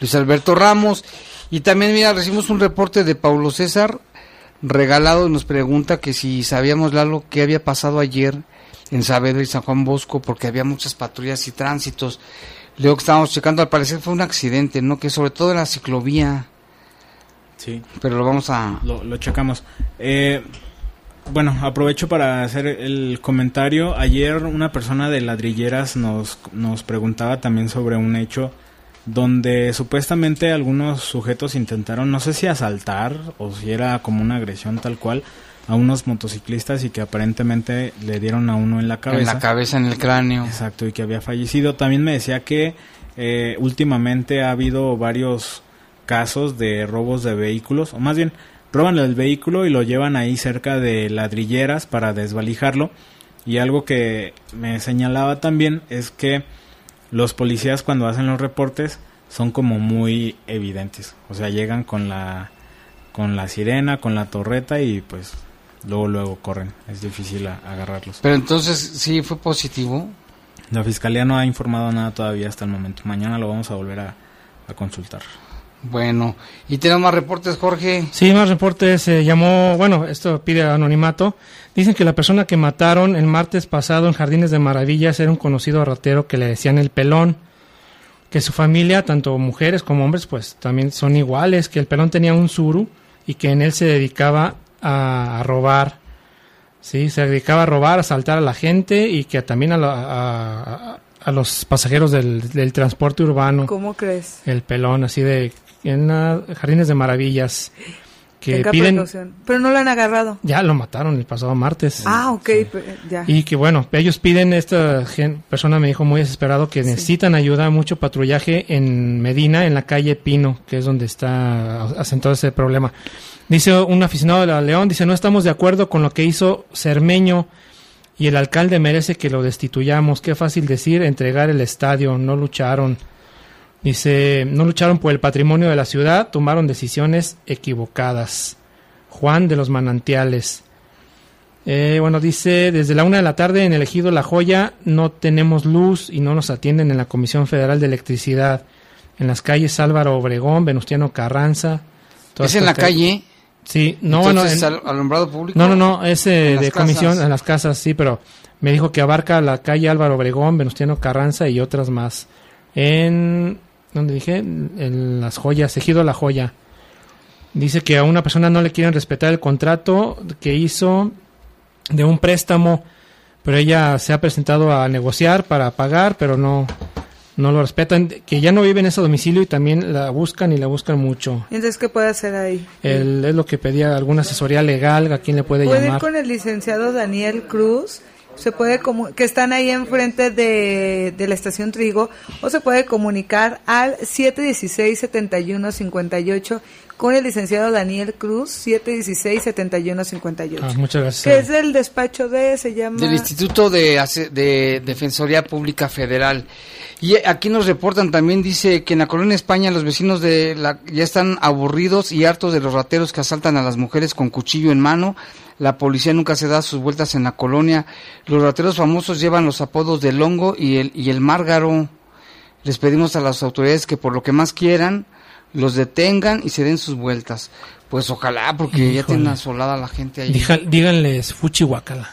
Luis Alberto Ramos. Y también, mira, recibimos un reporte de Paulo César regalado y nos pregunta que si sabíamos, Lalo, qué había pasado ayer en Saavedra y San Juan Bosco, porque había muchas patrullas y tránsitos. Luego que estábamos checando, al parecer fue un accidente, ¿no? Que sobre todo en la ciclovía, Sí. pero lo vamos a... Lo, lo checamos. Eh, bueno, aprovecho para hacer el comentario. Ayer una persona de ladrilleras nos, nos preguntaba también sobre un hecho donde supuestamente algunos sujetos intentaron, no sé si asaltar o si era como una agresión tal cual, a unos motociclistas y que aparentemente le dieron a uno en la cabeza. En la cabeza, en el cráneo. Exacto, y que había fallecido. También me decía que eh, últimamente ha habido varios casos de robos de vehículos, o más bien roban el vehículo y lo llevan ahí cerca de ladrilleras para desvalijarlo. Y algo que me señalaba también es que los policías cuando hacen los reportes son como muy evidentes. O sea, llegan con la con la sirena, con la torreta y pues luego luego corren. Es difícil a- agarrarlos. Pero entonces sí fue positivo. La fiscalía no ha informado nada todavía hasta el momento. Mañana lo vamos a volver a, a consultar. Bueno, y tenemos más reportes, Jorge. Sí, más reportes. Se llamó, bueno, esto pide anonimato. Dicen que la persona que mataron el martes pasado en Jardines de Maravillas era un conocido ratero que le decían el pelón. Que su familia, tanto mujeres como hombres, pues también son iguales. Que el pelón tenía un suru y que en él se dedicaba a, a robar. Sí, se dedicaba a robar, a asaltar a la gente y que también a, la- a- a- a los pasajeros del, del transporte urbano. ¿Cómo crees? El pelón, así de en ah, Jardines de Maravillas. Que Tenga piden. precaución. Pero no lo han agarrado. Ya lo mataron el pasado martes. Ah, ok, ya. Y que bueno, ellos piden, esta gen- persona me dijo muy desesperado que necesitan ayuda, mucho patrullaje en Medina, en la calle Pino, que es donde está asentado ese problema. Dice un aficionado de la León, dice, no estamos de acuerdo con lo que hizo Cermeño y el alcalde merece que lo destituyamos. Qué fácil decir, entregar el estadio, no lucharon. Dice, no lucharon por el patrimonio de la ciudad, tomaron decisiones equivocadas. Juan de los Manantiales. Eh, bueno, dice, desde la una de la tarde en el ejido La Joya no tenemos luz y no nos atienden en la Comisión Federal de Electricidad. En las calles Álvaro Obregón, Venustiano Carranza. ¿Es en la calle? Sí, no, bueno, Entonces, en- al- alumbrado público. no, no, no, es eh, de casas. comisión en las casas, sí, pero me dijo que abarca la calle Álvaro Obregón, Venustiano Carranza y otras más. En, ¿dónde dije? En las joyas, Ejido La Joya. Dice que a una persona no le quieren respetar el contrato que hizo de un préstamo, pero ella se ha presentado a negociar para pagar, pero no, no lo respetan. Que ya no vive en ese domicilio y también la buscan y la buscan mucho. Entonces, ¿qué puede hacer ahí? Él es lo que pedía alguna asesoría legal, a quién le puede, Puede ir llamar. con el licenciado Daniel Cruz, se puede comu- que están ahí enfrente de, de la estación Trigo, o se puede comunicar al 716-7158 con el licenciado Daniel Cruz, 716-7158. Ah, muchas gracias. que es del despacho de, se llama... Del Instituto de, de Defensoría Pública Federal. Y aquí nos reportan también, dice que en la colonia España los vecinos de la, ya están aburridos y hartos de los rateros que asaltan a las mujeres con cuchillo en mano. La policía nunca se da sus vueltas en la colonia. Los rateros famosos llevan los apodos del hongo y el, y el márgaro. Les pedimos a las autoridades que por lo que más quieran los detengan y se den sus vueltas. Pues ojalá, porque ya tienen asolada la gente ahí. Díganles Fuchi Guacala.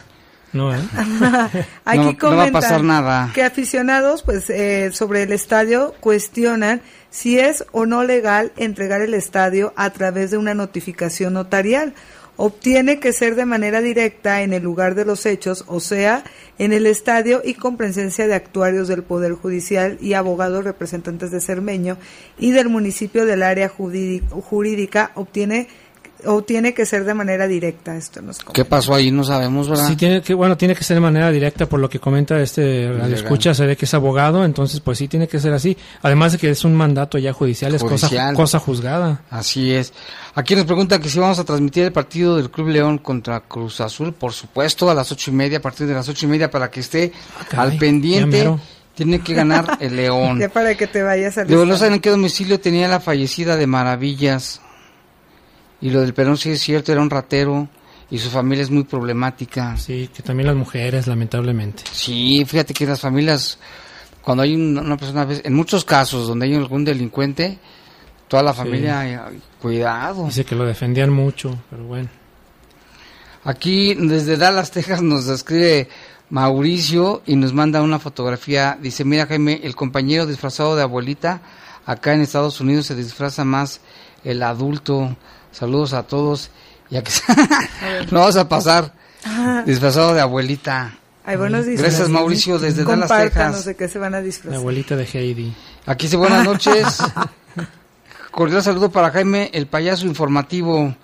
No, ¿eh? Aquí No- no va a comentan pasar nada. Que aficionados, pues, eh, sobre el estadio cuestionan si es o no legal entregar el estadio a través de una notificación notarial. Obtiene que ser de manera directa en el lugar de los hechos, o sea, en el estadio y con presencia de actuarios del Poder Judicial y abogados representantes de Cermeño y del municipio del área jurídica, obtiene, obtiene que ser de manera directa. Esto nos ¿Qué pasó ahí? No sabemos, ¿verdad? Sí, tiene que, bueno, tiene que ser de manera directa por lo que comenta este Legal. escucha, se ve que es abogado, entonces pues sí tiene que ser así. Además de que es un mandato ya judicial, es cosa, Judicial. cosa juzgada. Así es. Aquí nos preguntan que si vamos a transmitir el partido del Club León contra Cruz Azul, por supuesto, a las ocho y media, a partir de las ocho y media, para que esté caray, al pendiente. Tiene que ganar el León. Ya para que te vayas a no saben en qué domicilio tenía la fallecida de Maravillas. Y lo del Perón sí es cierto, era un ratero y su familia es muy problemática. Sí, que también las mujeres, lamentablemente. Sí, fíjate que las familias, cuando hay una, persona, en muchos casos donde hay algún delincuente, toda la familia, cuidado. Dice que lo defendían mucho, pero bueno. Aquí desde Dallas, Texas, nos escribe Mauricio y nos manda una fotografía. Dice, mira Jaime, el compañero disfrazado de abuelita, acá en Estados Unidos se disfraza más el adulto. Saludos a todos. Ya que lo vamos a pasar. disfrazado de abuelita. Hay buenos. Gracias, Mauricio, desde Dallas, Texas. de qué se van a La disfrazar. abuelita de Heidi. Aquí dice buenas noches. Cordial saludo para Jaime, el payaso informativo.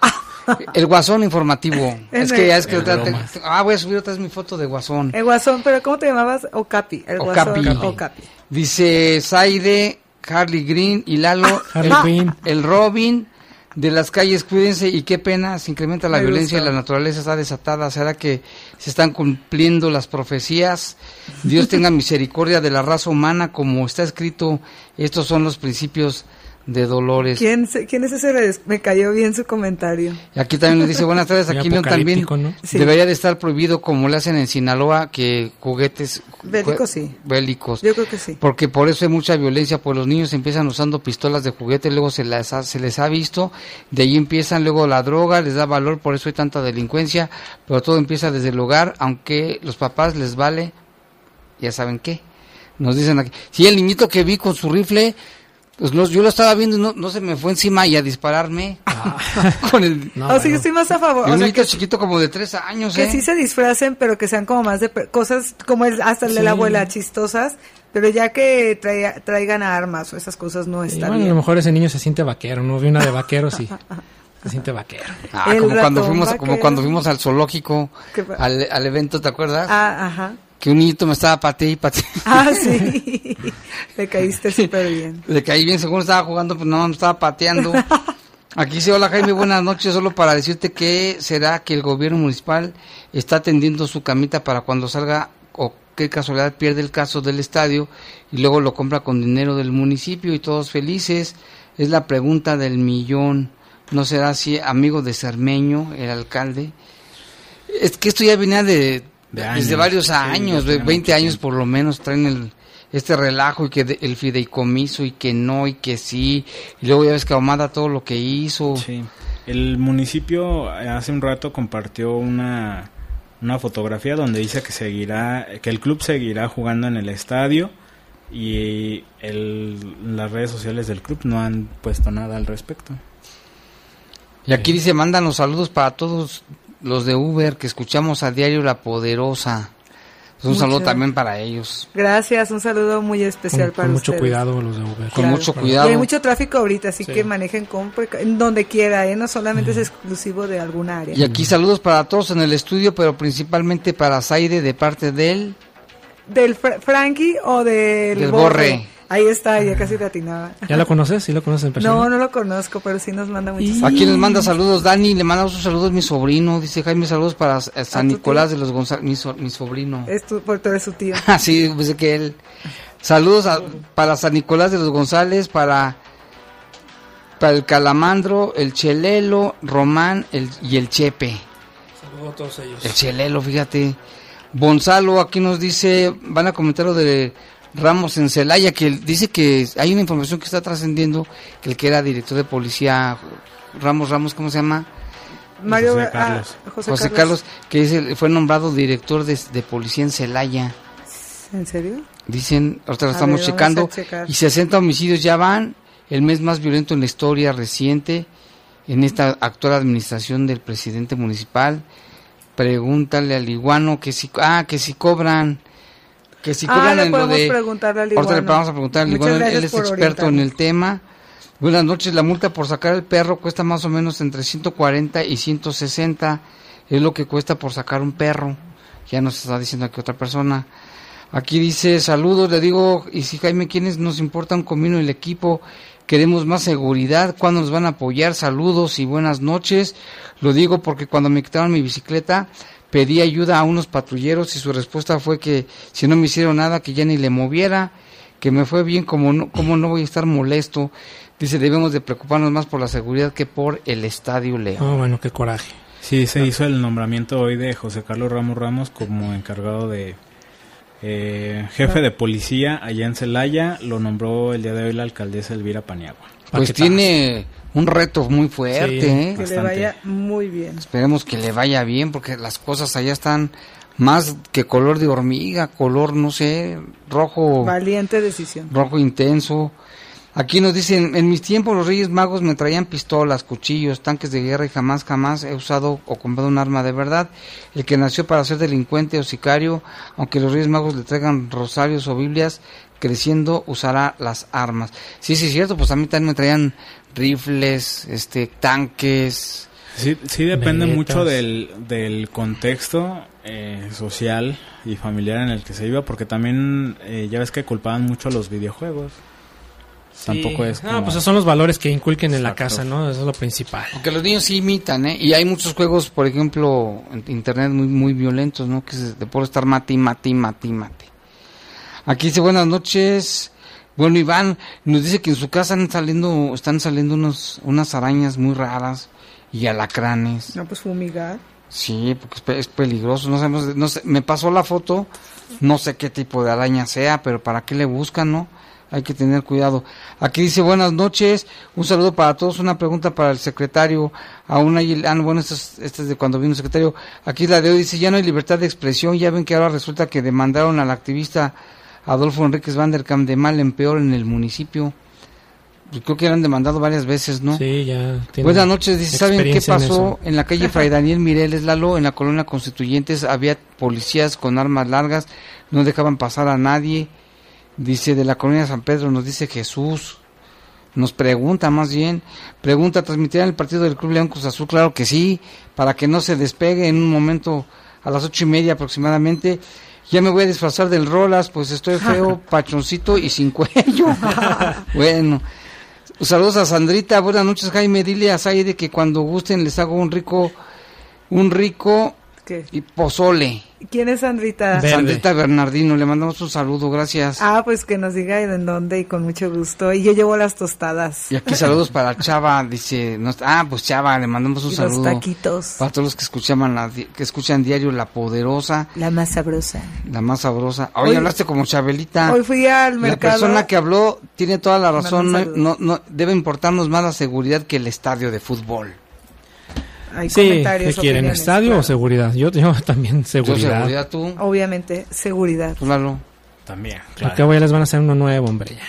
El guasón informativo. es que ya es que otra- te- ah, voy a subir otra vez mi foto de guasón. El guasón, pero ¿cómo te llamabas? Ocapi. El Okapi. guasón. Okapi. Dice Zaire, Harley Green y Lalo, Harley el, Quinn. el Robin de las calles, cuídense y qué pena, se incrementa la Me violencia y la naturaleza está desatada. ¿Será que se están cumpliendo las profecías? Dios tenga misericordia de la raza humana, como está escrito, estos son los principios de dolores. ¿Quién, se- ¿Quién es ese? Me cayó bien su comentario. Y Aquí también nos dice, buenas tardes, aquí León también. Sí. debería de estar prohibido como le hacen en Sinaloa que juguetes Bélicos, sí. bélicos. Yo creo que sí. Porque por eso hay mucha violencia, pues los niños empiezan usando pistolas de juguete, luego se, las ha- se les ha visto, de ahí empiezan luego la droga, les da valor, por eso hay tanta delincuencia, pero todo empieza desde el hogar, aunque los papás les vale, ya saben qué. Nos dicen aquí, si el niñito que vi con su rifle, pues no, yo lo estaba viendo y no, no se me fue encima y a dispararme con el... No, o sea, yo bueno. estoy más a favor. y O un sea, niñito que, chiquito como de tres años, que ¿eh? sí se disfracen, pero que sean como más de pe- cosas, como el, hasta el de la Sí. abuela, chistosas. Pero ya que traiga- traigan armas o esas cosas no Y está bueno, a lo mejor ese niño se siente vaquero, no vi una de vaqueros y se siente vaquero. Ah, El como cuando fuimos, como vaquero. cuando fuimos al zoológico, ¿Qué pa- al, al evento, ¿te acuerdas? Ah, ajá. Que un niñito me estaba pateando y pateando. Ah, sí. Le caíste súper bien. Le caí bien, según estaba jugando, pues no, me estaba pateando. Aquí dice, hola Jaime, buenas noches, solo para decirte que será que el gobierno municipal está atendiendo su camita para cuando salga o qué casualidad pierde el caso del estadio y luego lo compra con dinero del municipio y todos felices. Es la pregunta del millón. ¿No será así amigo de Cermeño, el alcalde? Es que esto ya venía de, De desde varios años, de tiene 20 mucho años por lo menos traen el este relajo y que de- el fideicomiso y que no y que sí. Y luego ya ves que Ahumada todo lo que hizo. Sí. El municipio eh, hace un rato compartió una, una fotografía donde dice que seguirá, que el club seguirá jugando en el estadio y el, las redes sociales del club no han puesto nada al respecto. y aquí dice mandan los saludos para todos los de Uber que escuchamos a diario La Poderosa Pues un Muchas- saludo también para ellos Gracias, un saludo muy especial Con, para con mucho ustedes. cuidado los de Uber. Con mucho Y cuidado. hay mucho tráfico ahorita, así Sí. que manejen con donde quiera, ¿eh? no solamente es exclusivo de alguna área. y aquí saludos para todos en el estudio pero principalmente para Zaire de parte de él ¿Del Fra- Frankie o del, Del Borre? Borre. Ahí está, ya casi te atinaba. ¿Ya lo conoces? ¿Sí lo conoces en persona? No, no lo conozco, pero sí nos manda muchos Aquí les manda saludos Dani, le mandamos sus saludos mi sobrino, dice Jaime, saludos para San ¿A tu Nicolás tío? de los González, mi, so- mi sobrino. Es tu, por tú eres su tío. Así, pues que él. Saludos a- para San Nicolás de los González, para, para el Calamandro, el Chelelo, Román el, y el Chepe. Saludos a todos ellos. El Chelelo, fíjate. Gonzalo aquí nos dice, van a comentar lo de Ramos en Celaya, que dice que hay una información que está trascendiendo, que el que era director de policía, Ramos Ramos, ¿cómo se llama? Mario José ah, Carlos. José, José Carlos. Carlos, que es el- fue nombrado director de, de policía en Celaya. ¿En serio? Dicen, ahorita lo A estamos ver, checando, y 60 homicidios ya van, el mes más violento en la historia reciente, en esta actual administración del presidente municipal. Pregúntale al iguano que si, ah, que si cobran, que si Ah, cobran le en lo de... preguntarle al Ahorita le iguano. vamos a preguntar al iguano, él es experto en el tema. Buenas noches, la multa por sacar el perro cuesta más o menos entre 140 y 160, es lo que cuesta por sacar un perro. Ya nos está diciendo aquí otra persona. Aquí dice, saludos, le digo, y si Jaime, ¿quiénes nos importa un comino el equipo? Queremos más seguridad, ¿cuándo nos van a apoyar? Saludos y buenas noches. Lo digo porque cuando me quitaron mi bicicleta, pedí ayuda a unos patrulleros y su respuesta fue que si no me hicieron nada, que ya ni le moviera, que me fue bien, como no, como no voy a estar molesto. Dice, debemos de preocuparnos más por la seguridad que por el Estadio León. Oh, bueno, qué coraje. Sí, se hizo el nombramiento hoy de José Carlos Ramos Ramos como encargado de eh, jefe de policía allá en Celaya. Lo nombró el día de hoy la alcaldesa Elvira Paniagua. Pues tiene un reto muy fuerte, Sí. ¿eh? Que le vaya muy bien. Esperemos que le vaya bien porque las cosas allá están más que color de hormiga, color, no sé, rojo, Valiente decisión. rojo intenso. Aquí nos dicen, en mis tiempos los Reyes Magos me traían pistolas, cuchillos, tanques de guerra y jamás, jamás he usado o comprado un arma de verdad. El que nació para ser delincuente o sicario, aunque los Reyes Magos le traigan rosarios o Biblias, creciendo usará las armas. Sí, sí, es cierto, pues a mí también me traían rifles, este, tanques. Sí, sí depende mucho del, del contexto eh, social y familiar en el que se iba, porque también eh, ya ves que culpaban mucho a los videojuegos. Tampoco es No, como- pues esos son los valores que inculquen en la casa, ¿no? Eso es lo principal. Aunque los niños sí imitan, ¿eh? Y hay muchos juegos, por ejemplo, en internet muy, muy violentos, ¿no? Que es de por estar mate y mate y mate y mate. Aquí dice buenas noches. Bueno, Iván nos dice que en su casa están saliendo, están saliendo unos, unas arañas muy raras y alacranes. No, pues fumigar. Sí, porque es peligroso. No sabemos, no sé, me pasó la foto, no sé qué tipo de araña sea, pero para qué le buscan, ¿no? Hay que tener cuidado. Aquí dice buenas noches, un saludo para todos, una pregunta para el secretario. Aún hay, ah, no, bueno, esta es, es de cuando vino el secretario. Aquí la de hoy dice, ya no hay libertad de expresión, ya ven que ahora resulta que demandaron al activista Adolfo Enríquez Van der Kamp de mal en peor en el municipio. Yo creo que eran demandado varias veces, ¿no? Sí, ya. Buenas noches, dice, ¿saben qué en pasó eso. en, la calle Fray Daniel Mireles Lalo, en la colonia Constituyentes? Había policías con armas largas, no dejaban pasar a nadie. Dice, de la colonia San Pedro, nos dice Jesús. Nos pregunta más bien, pregunta, ¿transmitirán el partido del Club León Cruz Azul? Claro que sí, para que no se despegue en un momento a las ocho y media aproximadamente. Ya me voy a disfrazar del Rolas, pues estoy feo, pachoncito y sin cuello. bueno, Saludos a Sandrita, buenas noches Jaime, dile a Saide que cuando gusten les hago un rico, un rico ¿Qué? y pozole. ¿Quién es Sandrita? Verde. Sandrita Bernardino, le mandamos un saludo, gracias. Ah, pues que nos diga en dónde y con mucho gusto. Y yo llevo las tostadas. Y aquí saludos para Chava, dice, no, ah, pues Chava, le mandamos un Y los saludo. taquitos. Para todos los que escuchaban la que escuchan diario La Poderosa, La más sabrosa. la más sabrosa. Hoy, Hoy- hablaste como Chabelita. Hoy fui al La mercado. persona que habló tiene toda la razón, no, no, no- debe importarnos más la seguridad que el estadio de fútbol. Hay Sí, ¿qué comentarios, quieren? opiniones, ¿Estadio claro. o seguridad? Yo, yo también Yo, seguridad. seguridad tú, Obviamente, seguridad. tú, Lalo. También, Al claro. cabo ya les van a hacer uno nuevo, hombre. ya.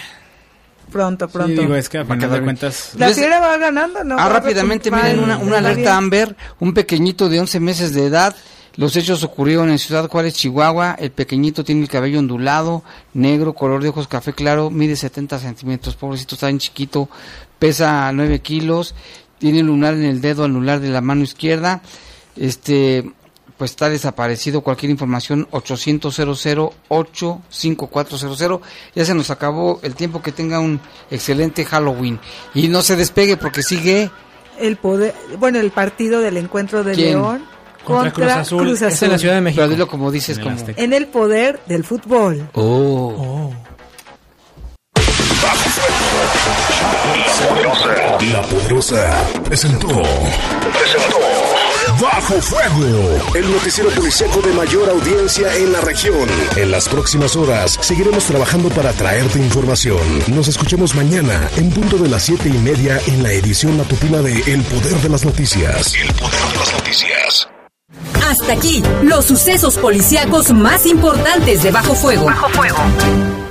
Pronto, Sí, pronto. digo, es que a final de cuentas... La fiera va ganando, ¿no? Ah, Va rápidamente, miren, una, una alerta. Amber, un pequeñito de 11 meses de edad. Los hechos ocurrieron en Ciudad Juárez, Chihuahua. El pequeñito tiene el cabello ondulado, negro, color de ojos café claro, mide 70 centímetros. Pobrecito, está bien chiquito, pesa 9 kilos, tiene lunar en el dedo anular de la mano izquierda. Este, pues está desaparecido. Cualquier información, 800 8400 Ya se nos acabó el tiempo. Que tenga un excelente Halloween. Y no se despegue porque sigue. El poder, bueno, el partido del encuentro de ¿Quién? León Contra, Cruz Azul. Es en la Ciudad de México. Pero dilo como dices, En el como. En el poder del fútbol. Oh. Oh. La Poderosa presentó. Presentó. Bajo Fuego. El noticiero policíaco de mayor audiencia en la región. En las próximas horas seguiremos trabajando para traerte información. Nos escuchemos mañana en punto de las siete y media en la edición matutina de El Poder de las Noticias. El Poder de las Noticias. Hasta aquí, los sucesos policíacos más importantes de Bajo Fuego. Bajo Fuego.